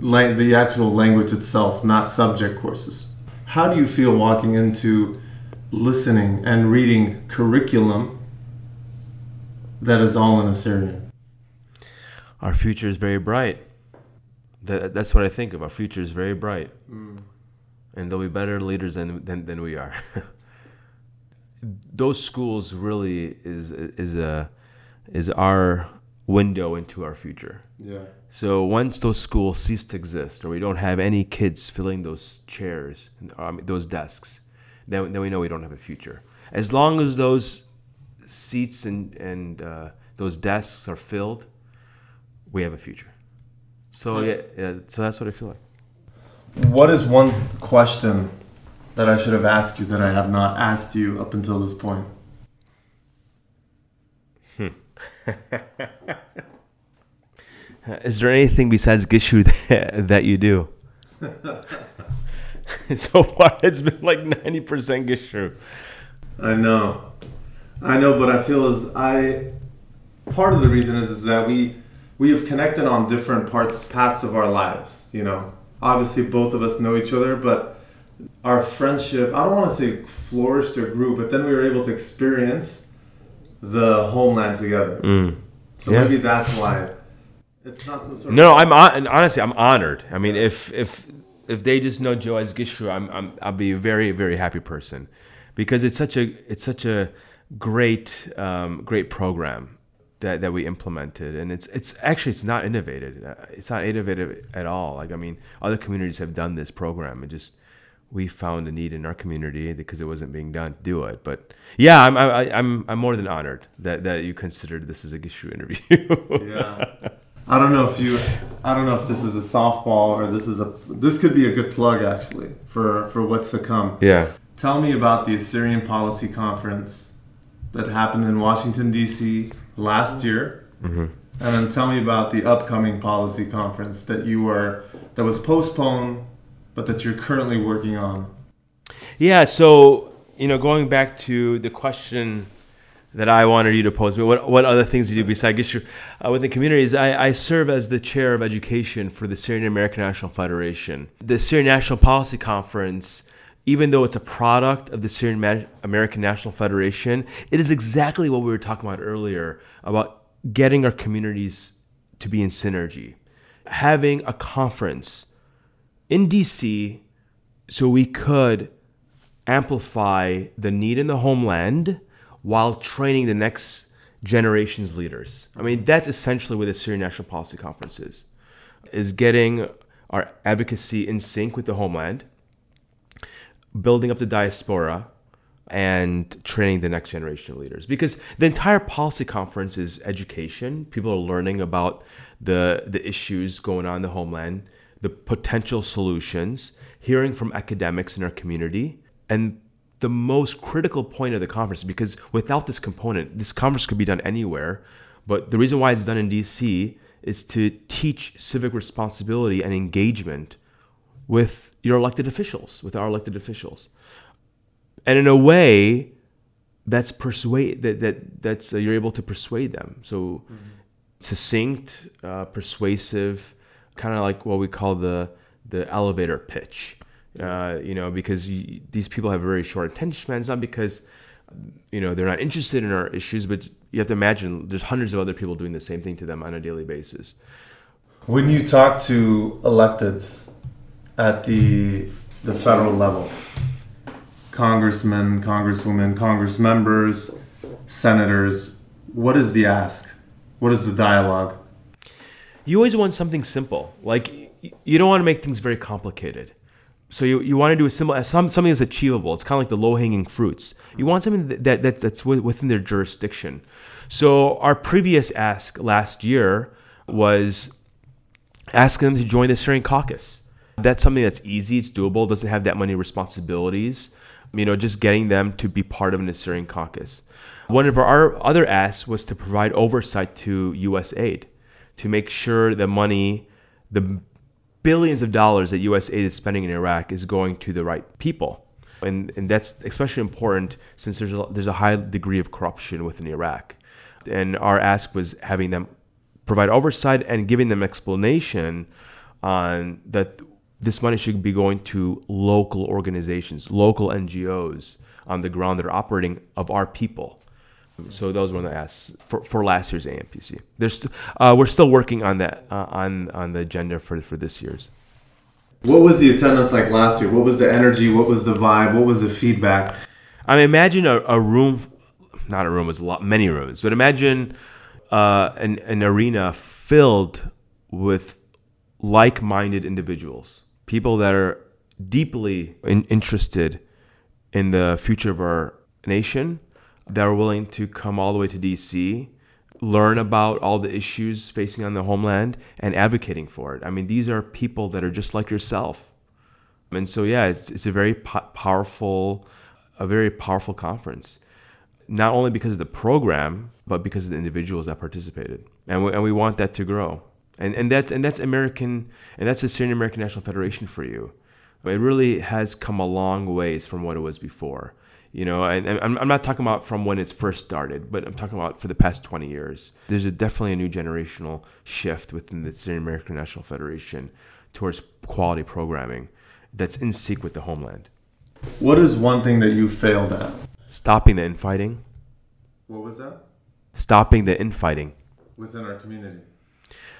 La- the actual language itself, not subject courses. How do you feel walking into listening and reading curriculum that is all in Assyrian? Our future is very bright. That, that's what I think of. Our future is very bright, mm. And they'll be better leaders than than, than we are. Those schools really is is a is our window into our future. Yeah. So once those schools cease to exist, or we don't have any kids filling those chairs, um, those desks, then, then we know we don't have a future. As long as those seats and and uh, those desks are filled, we have a future. So yeah, yeah, so that's what I feel like. What is one question that I should have asked you that I have not asked you up until this point? Hmm. Is there anything besides Gishru that, that you do? so far, it's been like ninety percent Gishru. I know, I know, but I feel as I. Part of the reason is is that we we have connected on different part paths of our lives. You know, obviously both of us know each other, but our friendship I don't want to say flourished or grew, but then we were able to experience the homeland together. So Yeah. maybe that's why it's not some sort of No, I'm honestly, I'm honored. I mean, if if if they just know Joe as Gishru, I'm, I'm I'll be a very very happy person because it's such a it's such a great um, great program that, that we implemented, and it's it's actually it's not innovative. It's not innovative at all. Like I mean, other communities have done this program, and just we found a need in our community because it wasn't being done to do it. But yeah, I'm I, I'm I'm more than honored that, that you considered this as a Gishru interview. Yeah. I don't know if you I don't know if this is a softball or this is a this could be a good plug actually for for what's to come. yeah. Tell me about the Assyrian Policy Conference that happened in Washington D.C. last year. And then tell me about the upcoming policy conference that you are that was postponed but that you're currently working on. Yeah, so you know, going back to the question that I wanted you to pose me, what what other things do you do besides Gishru uh, within communities? I, I serve as the chair of education for the Assyrian American National Federation. The Assyrian National Policy Conference, even though it's a product of the Assyrian American National Federation, it is exactly what we were talking about earlier about getting our communities to be in synergy, having a conference in DC so we could amplify the need in the homeland while training the next generation's leaders. I mean, that's essentially what the Assyrian National Policy Conference is, is getting our advocacy in sync with the homeland, building up the diaspora, and training the next generation of leaders. Because the entire policy conference is education. People are learning about the the issues going on in the homeland, the potential solutions, hearing from academics in our community, and the most critical point of the conference because without this component, this conference could be done anywhere, but the reason why it's done in DC is to teach civic responsibility and engagement with your elected officials, with our elected officials. And in a way, that's persuade that, that that's uh, you're able to persuade them. So mm-hmm. succinct, uh, persuasive, kind of like what we call the the elevator pitch. Uh, you know, because you, these people have very short attention spans, not because you know they're not interested in our issues, but you have to imagine there's hundreds of other people doing the same thing to them on a daily basis. When you talk to electeds at the the federal level, congressmen, congresswomen, congress members, senators, what is the ask? What is the dialogue? You always want something simple. Like you don't want to make things very complicated. So you, you want to do a simple some, something that's achievable. It's kind of like the low hanging fruits. You want something that, that that's within their jurisdiction. So our previous ask last year was asking them to join the Assyrian caucus. That's something that's easy. It's doable. Doesn't have that many responsibilities. You know, just getting them to be part of an Assyrian caucus. One of our other asks was to provide oversight to U.S. aid, to make sure the money, the billions of dollars that U.S. aid is spending in Iraq is going to the right people. And, and that's especially important since there's a, there's a high degree of corruption within Iraq. And our ask was having them provide oversight and giving them explanation on that this money should be going to local organizations, local NGOs on the ground that are operating of our people. So those were the asks for, for last year's ANPC. There's st- uh, we're still working on that uh, on on the agenda for for this year's. What was the attendance like last year? What was the energy? What was the vibe? What was the feedback? I mean, imagine a, a room, not a room, it was a lot, many rooms, but imagine uh, an, an arena filled with like-minded individuals, people that are deeply in, interested in the future of our nation that are willing to come all the way to DC, learn about all the issues facing on the homeland, and advocating for it. I mean, these are people that are just like yourself. And so, yeah, it's, it's a very po- powerful, a very powerful conference, not only because of the program, but because of the individuals that participated. And we, and we want that to grow. And, and that's and that's American and that's the Assyrian American National Federation for you. But it really has come a long ways from what it was before. You know and, I'm, I'm not talking about from when it's first started but i'm talking about for the past 20 years. There's a, definitely a new generational shift within the Assyrian American National Federation towards quality programming that's in sync with the homeland. What is one thing that you failed at? Stopping the infighting. What was that? Stopping the infighting. Within our community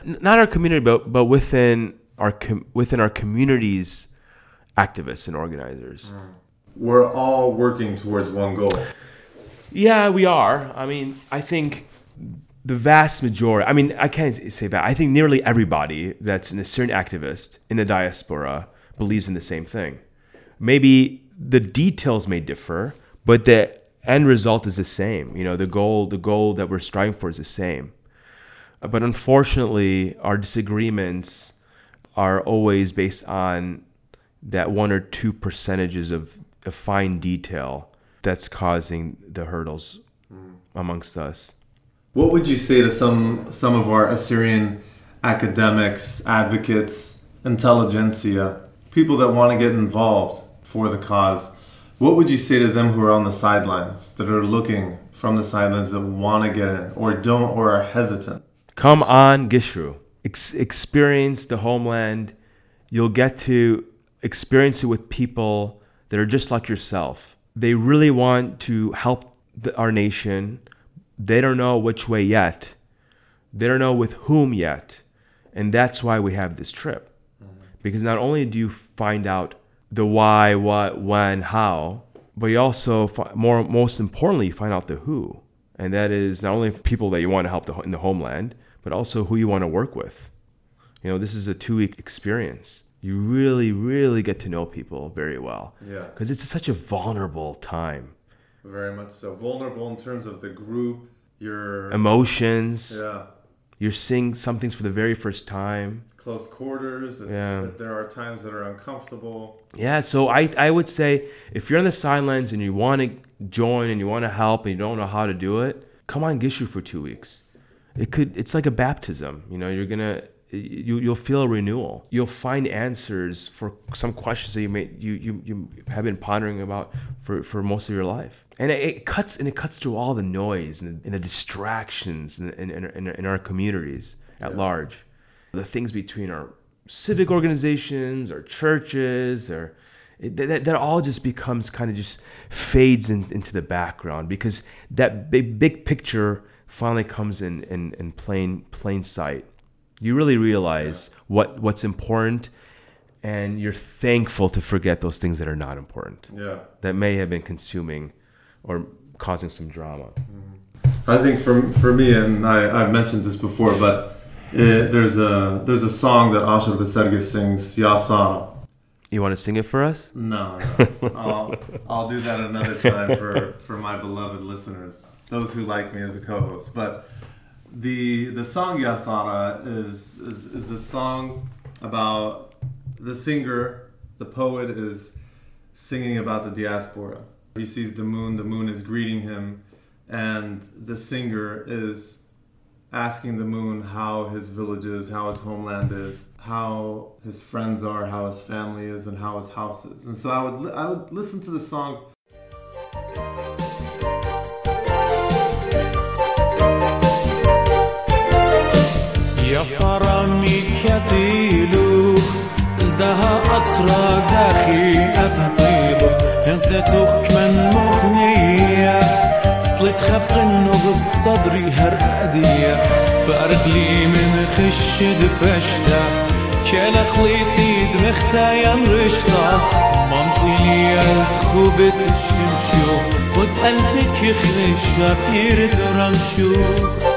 not our community but but within our com- within our communities activists and organizers mm we're all working towards one goal. Yeah, we are. I mean, I think the vast majority, I mean, I can't say that. I think nearly everybody that's an Assyrian activist in the diaspora believes in the same thing. Maybe the details may differ, but the end result is the same. You know, the goal, the goal that we're striving for is the same. But unfortunately, our disagreements are always based on that one or two percentages of a fine detail that's causing the hurdles mm. amongst us. What would you say to some some of our Assyrian academics, advocates, intelligentsia, people that want to get involved for the cause? What would you say to them who are on the sidelines, that are looking from the sidelines, that want to get in, or don't, or are hesitant? Come on, Gishru. Ex- experience the homeland. You'll get to experience it with people that are just like yourself. They really want to help the, our nation. They don't know which way yet. They don't know with whom yet. And that's why we have this trip. Mm-hmm. Because not only do you find out the why, what, when, how, but you also, more most importantly, you find out the who. And that is not only people that you want to help in the homeland, but also who you want to work with. You know, this is a two week experience you really, really get to know people very well. Yeah. Because it's such a vulnerable time. Very much so. Vulnerable in terms of the group, your emotions. Yeah. You're seeing some things for the very first time. Close quarters. It's, Yeah. There are times that are uncomfortable. Yeah, so I, I would say if you're on the sidelines and you want to join and you want to help and you don't know how to do it, come on Gishru for two weeks. It could it's like a baptism. You know, you're gonna you you'll feel a renewal. You'll find answers for some questions that you may you you, you have been pondering about for, for most of your life. And it, it cuts and it cuts through all the noise and the, and the distractions in, in, in, in our communities at large the things between our civic organizations, our churches, or it, that, that all just becomes kind of just fades in, into the background because that big big picture finally comes in in, in plain plain sight. You really realize what what's important, and you're thankful to forget those things that are not important Yeah. that may have been consuming or causing some drama. Mm-hmm. I think for for me, and I, I've mentioned this before, but it, there's a there's a song that Ashur Bet Sargis sings, Yasana. You want to sing it for us? No, no. I'll, I'll do that another time for, for my beloved listeners, those who like me as a co-host. But the the song Yasana is is, is a song about the singer, the poet is singing about the diaspora. He sees the moon, the moon is greeting him, and the singer is asking the moon how his village is, how his homeland is, how his friends are, how his family is, and how his house is. And so I would I would listen to the song. يا صرامي كتيلوخ لدها أطرى داخي أبطيلوخ. هنزتوخ كمن مخنية صلت خبق النوب بصدري هرقدية بأرقلي من خشد بشتا كلا خليتي دمختا ينرشتا منطيلي الخوبة الشمشوخ خد قلبك يخرش بير درمشوخ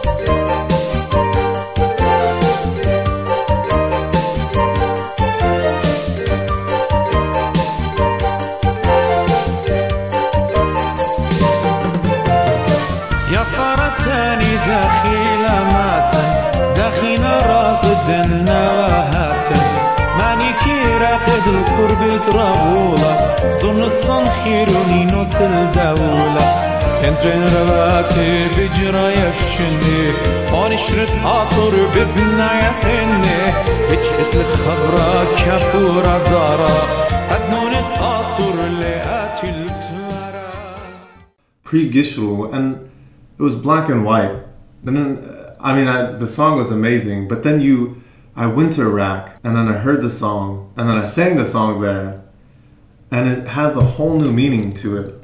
trabula Zonë të sanë khiru një nësë lëdavula Entre në rëvati e fshëndi Ani shret atur bëbna e hëndi Heq e të lëkhabra kapura Pre-Gishru and it was black and white. And then, uh, I mean I, the song was amazing but then you I went to Iraq, and then I heard the song, and then I sang the song there, and it has a whole new meaning to it.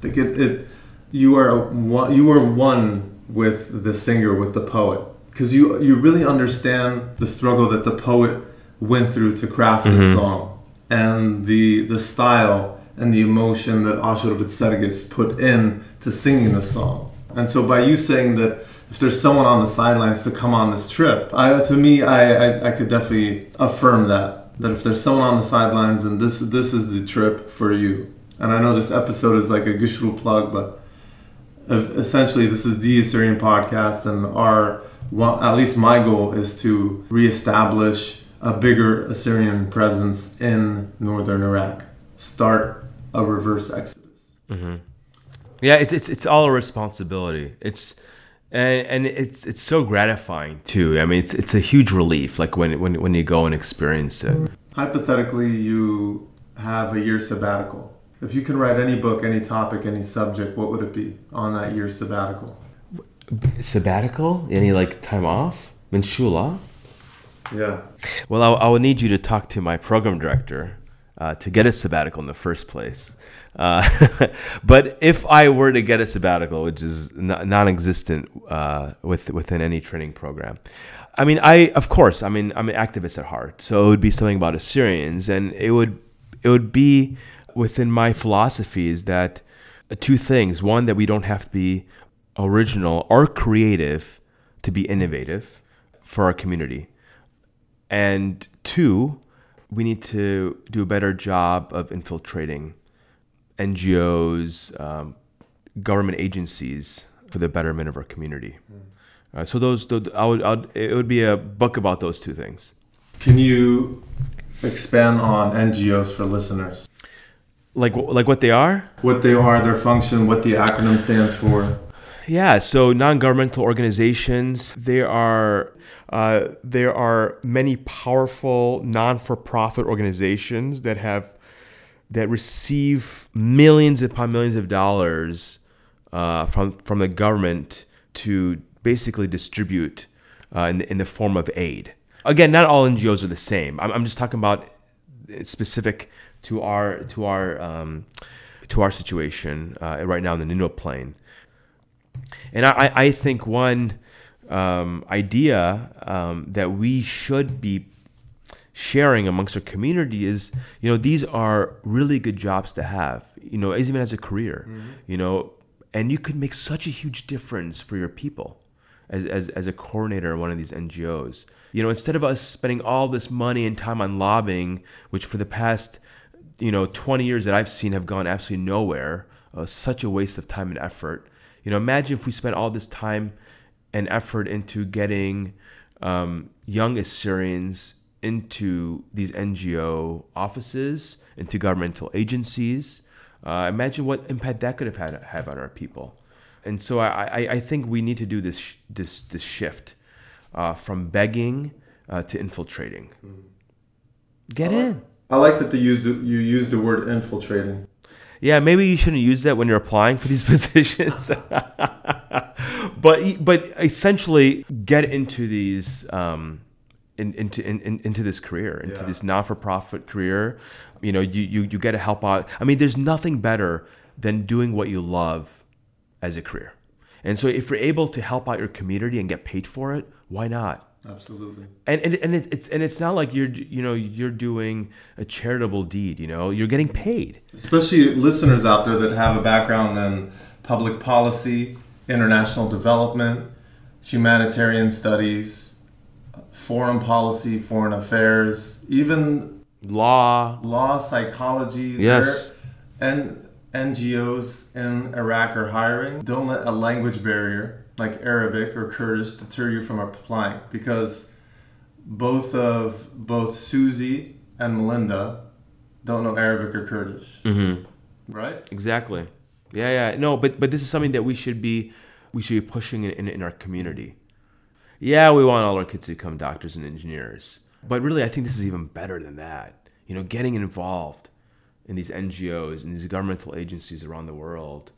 Like it, it you are one, you are one with the singer, with the poet, because you you really understand the struggle that the poet went through to craft this mm-hmm. song, and the the style and the emotion that Ashur Bet Sargis put in to singing the song. And so by you saying that if there's someone on the sidelines to come on this trip, I, to me, I, I, I could definitely affirm that. That if there's someone on the sidelines and this this is the trip for you. And I know this episode is like a Gishru plug, but essentially this is the Assyrian podcast and our well, at least my goal is to reestablish a bigger Assyrian presence in northern Iraq. Start a reverse exodus. Mm-hmm. Yeah, it's it's it's all a responsibility. It's and, and it's it's so gratifying too. I mean, it's it's a huge relief, like when when when you go and experience it. Hypothetically, you have a year sabbatical. If you can write any book, any topic, any subject, what would it be on that year sabbatical? Sabbatical? Any like time off? Minshula? Yeah. Well, I, I will need you to talk to my program director uh, to get a sabbatical in the first place. Uh, but if I were to get a sabbatical, which is non- non-existent uh, with within any training program, I mean, I of course, I mean, I'm an activist at heart, so it would be something about Assyrians, and it would it would be within my philosophies that two things: one, that we don't have to be original or creative to be innovative for our community. And two, we need to do a better job of infiltrating NGOs, um, government agencies for the betterment of our community. Uh, so those, those I would, I would, it would be a book about those two things. Can you expand on NGOs for listeners? Like like what they are? What they are, their function, what the acronym stands for. Yeah, so non-governmental organizations. There are uh, there are many powerful non-for-profit organizations that have that receive millions upon millions of dollars uh, from from the government to basically distribute uh, in, the, in the form of aid. Again, not all NGOs are the same. I'm, I'm just talking about specific to our to our um, to our situation uh, right now in the Nineveh Plain. And I, I think one um, idea um, that we should be sharing amongst our community is, you know, these are really good jobs to have, you know, even as a career, mm-hmm. you know, and you could make such a huge difference for your people as, as, as a coordinator in one of these NGOs. You know, instead of us spending all this money and time on lobbying, which for the past, you know, 20 years that I've seen have gone absolutely nowhere, uh, such a waste of time and effort. You know, imagine if we spent all this time and effort into getting um, young Assyrians into these NGO offices, into governmental agencies. Uh, imagine what impact that could have had have on our people. And so I, I, I think we need to do this this this shift uh, from begging uh, to infiltrating. Mm-hmm. Get I like, in. I like that they use the, you use the word infiltrating. Yeah, maybe you shouldn't use that when you're applying for these positions. but but essentially, get into these. Um, in, into in, into this career, into yeah. this non-for-profit career, you know, you, you you get to help out. I mean, there's nothing better than doing what you love as a career. And so, if you're able to help out your community and get paid for it, why not? Absolutely. And and, and it, it's and it's not like you're you know you're doing a charitable deed. You know, you're getting paid. Especially listeners out there that have a background in public policy, international development, humanitarian studies, foreign policy, foreign affairs, even law, law, psychology. Yes. And NGOs in Iraq are hiring. Don't let a language barrier like Arabic or Kurdish deter you from applying because both of both Susie and Melinda don't know Arabic or Kurdish. Mm-hmm. Right? Exactly. Yeah, yeah. No, but but this is something that we should be we should be pushing in, in, in our community. Yeah, we want all our kids to become doctors and engineers. But really I think this is even better than that. You know, getting involved in these NGOs and these governmental agencies around the world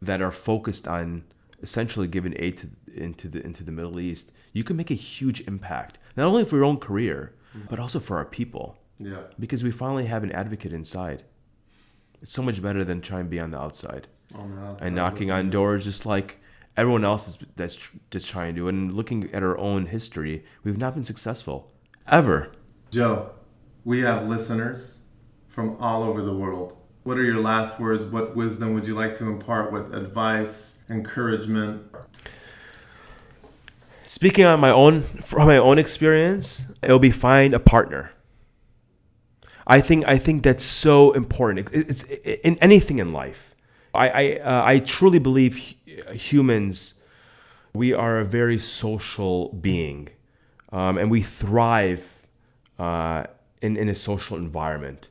that are focused on essentially giving aid to, into the into the Middle East, you can make a huge impact not only for your own career but also for our people. Yeah. Because we finally have an advocate inside. It's so much better than trying to be on the outside, on the outside and knocking on doors just like everyone else is that's just trying to. And looking at our own history, we've not been successful ever. Joe, we have listeners from all over the world. What are your last words? What wisdom would you like to impart? What advice, encouragement? Speaking on my own from my own experience, it'll be find a partner. I think I think that's so important. It's, in anything in life. I I, uh, I truly believe humans we are a very social being, um, and we thrive uh, in in a social environment.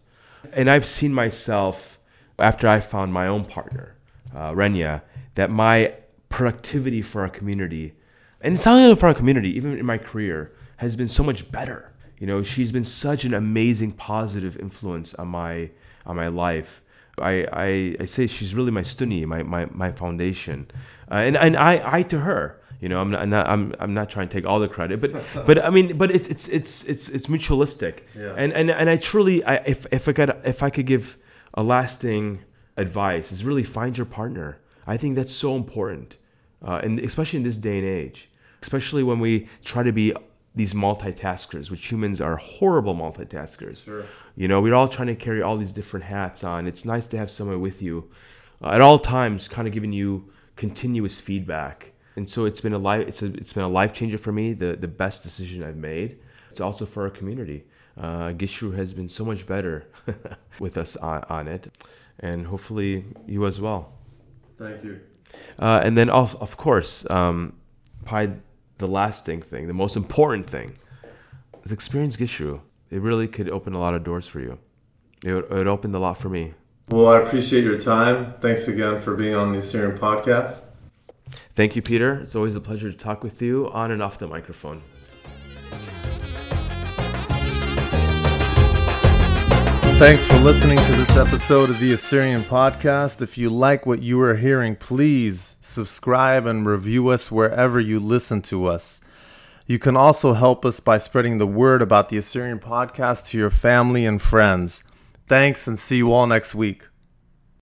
And I've seen myself after I found my own partner, uh, Renya, that my productivity for our community, and it's not only for our community, even in my career, has been so much better. You know, she's been such an amazing positive influence on my on my life. I, I, I say she's really my stuni, my, my, my foundation. Uh, and and I, I to her. You know, I'm not, I'm not, I'm, I'm not trying to take all the credit, but but I mean, but it's it's it's it's it's mutualistic. Yeah. And and and I truly, I, if if I could if I could give a lasting advice, is really find your partner. I think that's so important, uh, and especially in this day and age, especially when we try to be these multitaskers, which humans are horrible multitaskers. Sure. You know, we're all trying to carry all these different hats on. It's nice to have someone with you uh, at all times, kind of giving you continuous feedback and so it's been a life it's a, it's been a life changer for me the the best decision I've made it's also for our community uh, Gishru has been so much better with us on, on, it and hopefully you as well thank you uh, and then of, of course um, Pi the lasting thing, the most important thing, is experience Gishru. It really could open a lot of doors for you. It, would- it opened a lot for me. Well, I appreciate your time. Thanks again for being on the Assyrian podcast. Thank you, Peter. It's always a pleasure to talk with you on and off the microphone. Thanks for listening to this episode of the Assyrian Podcast. If you like what you are hearing, please subscribe and review us wherever you listen to us. You can also help us by spreading the word about the Assyrian Podcast to your family and friends. Thanks and see you all next week.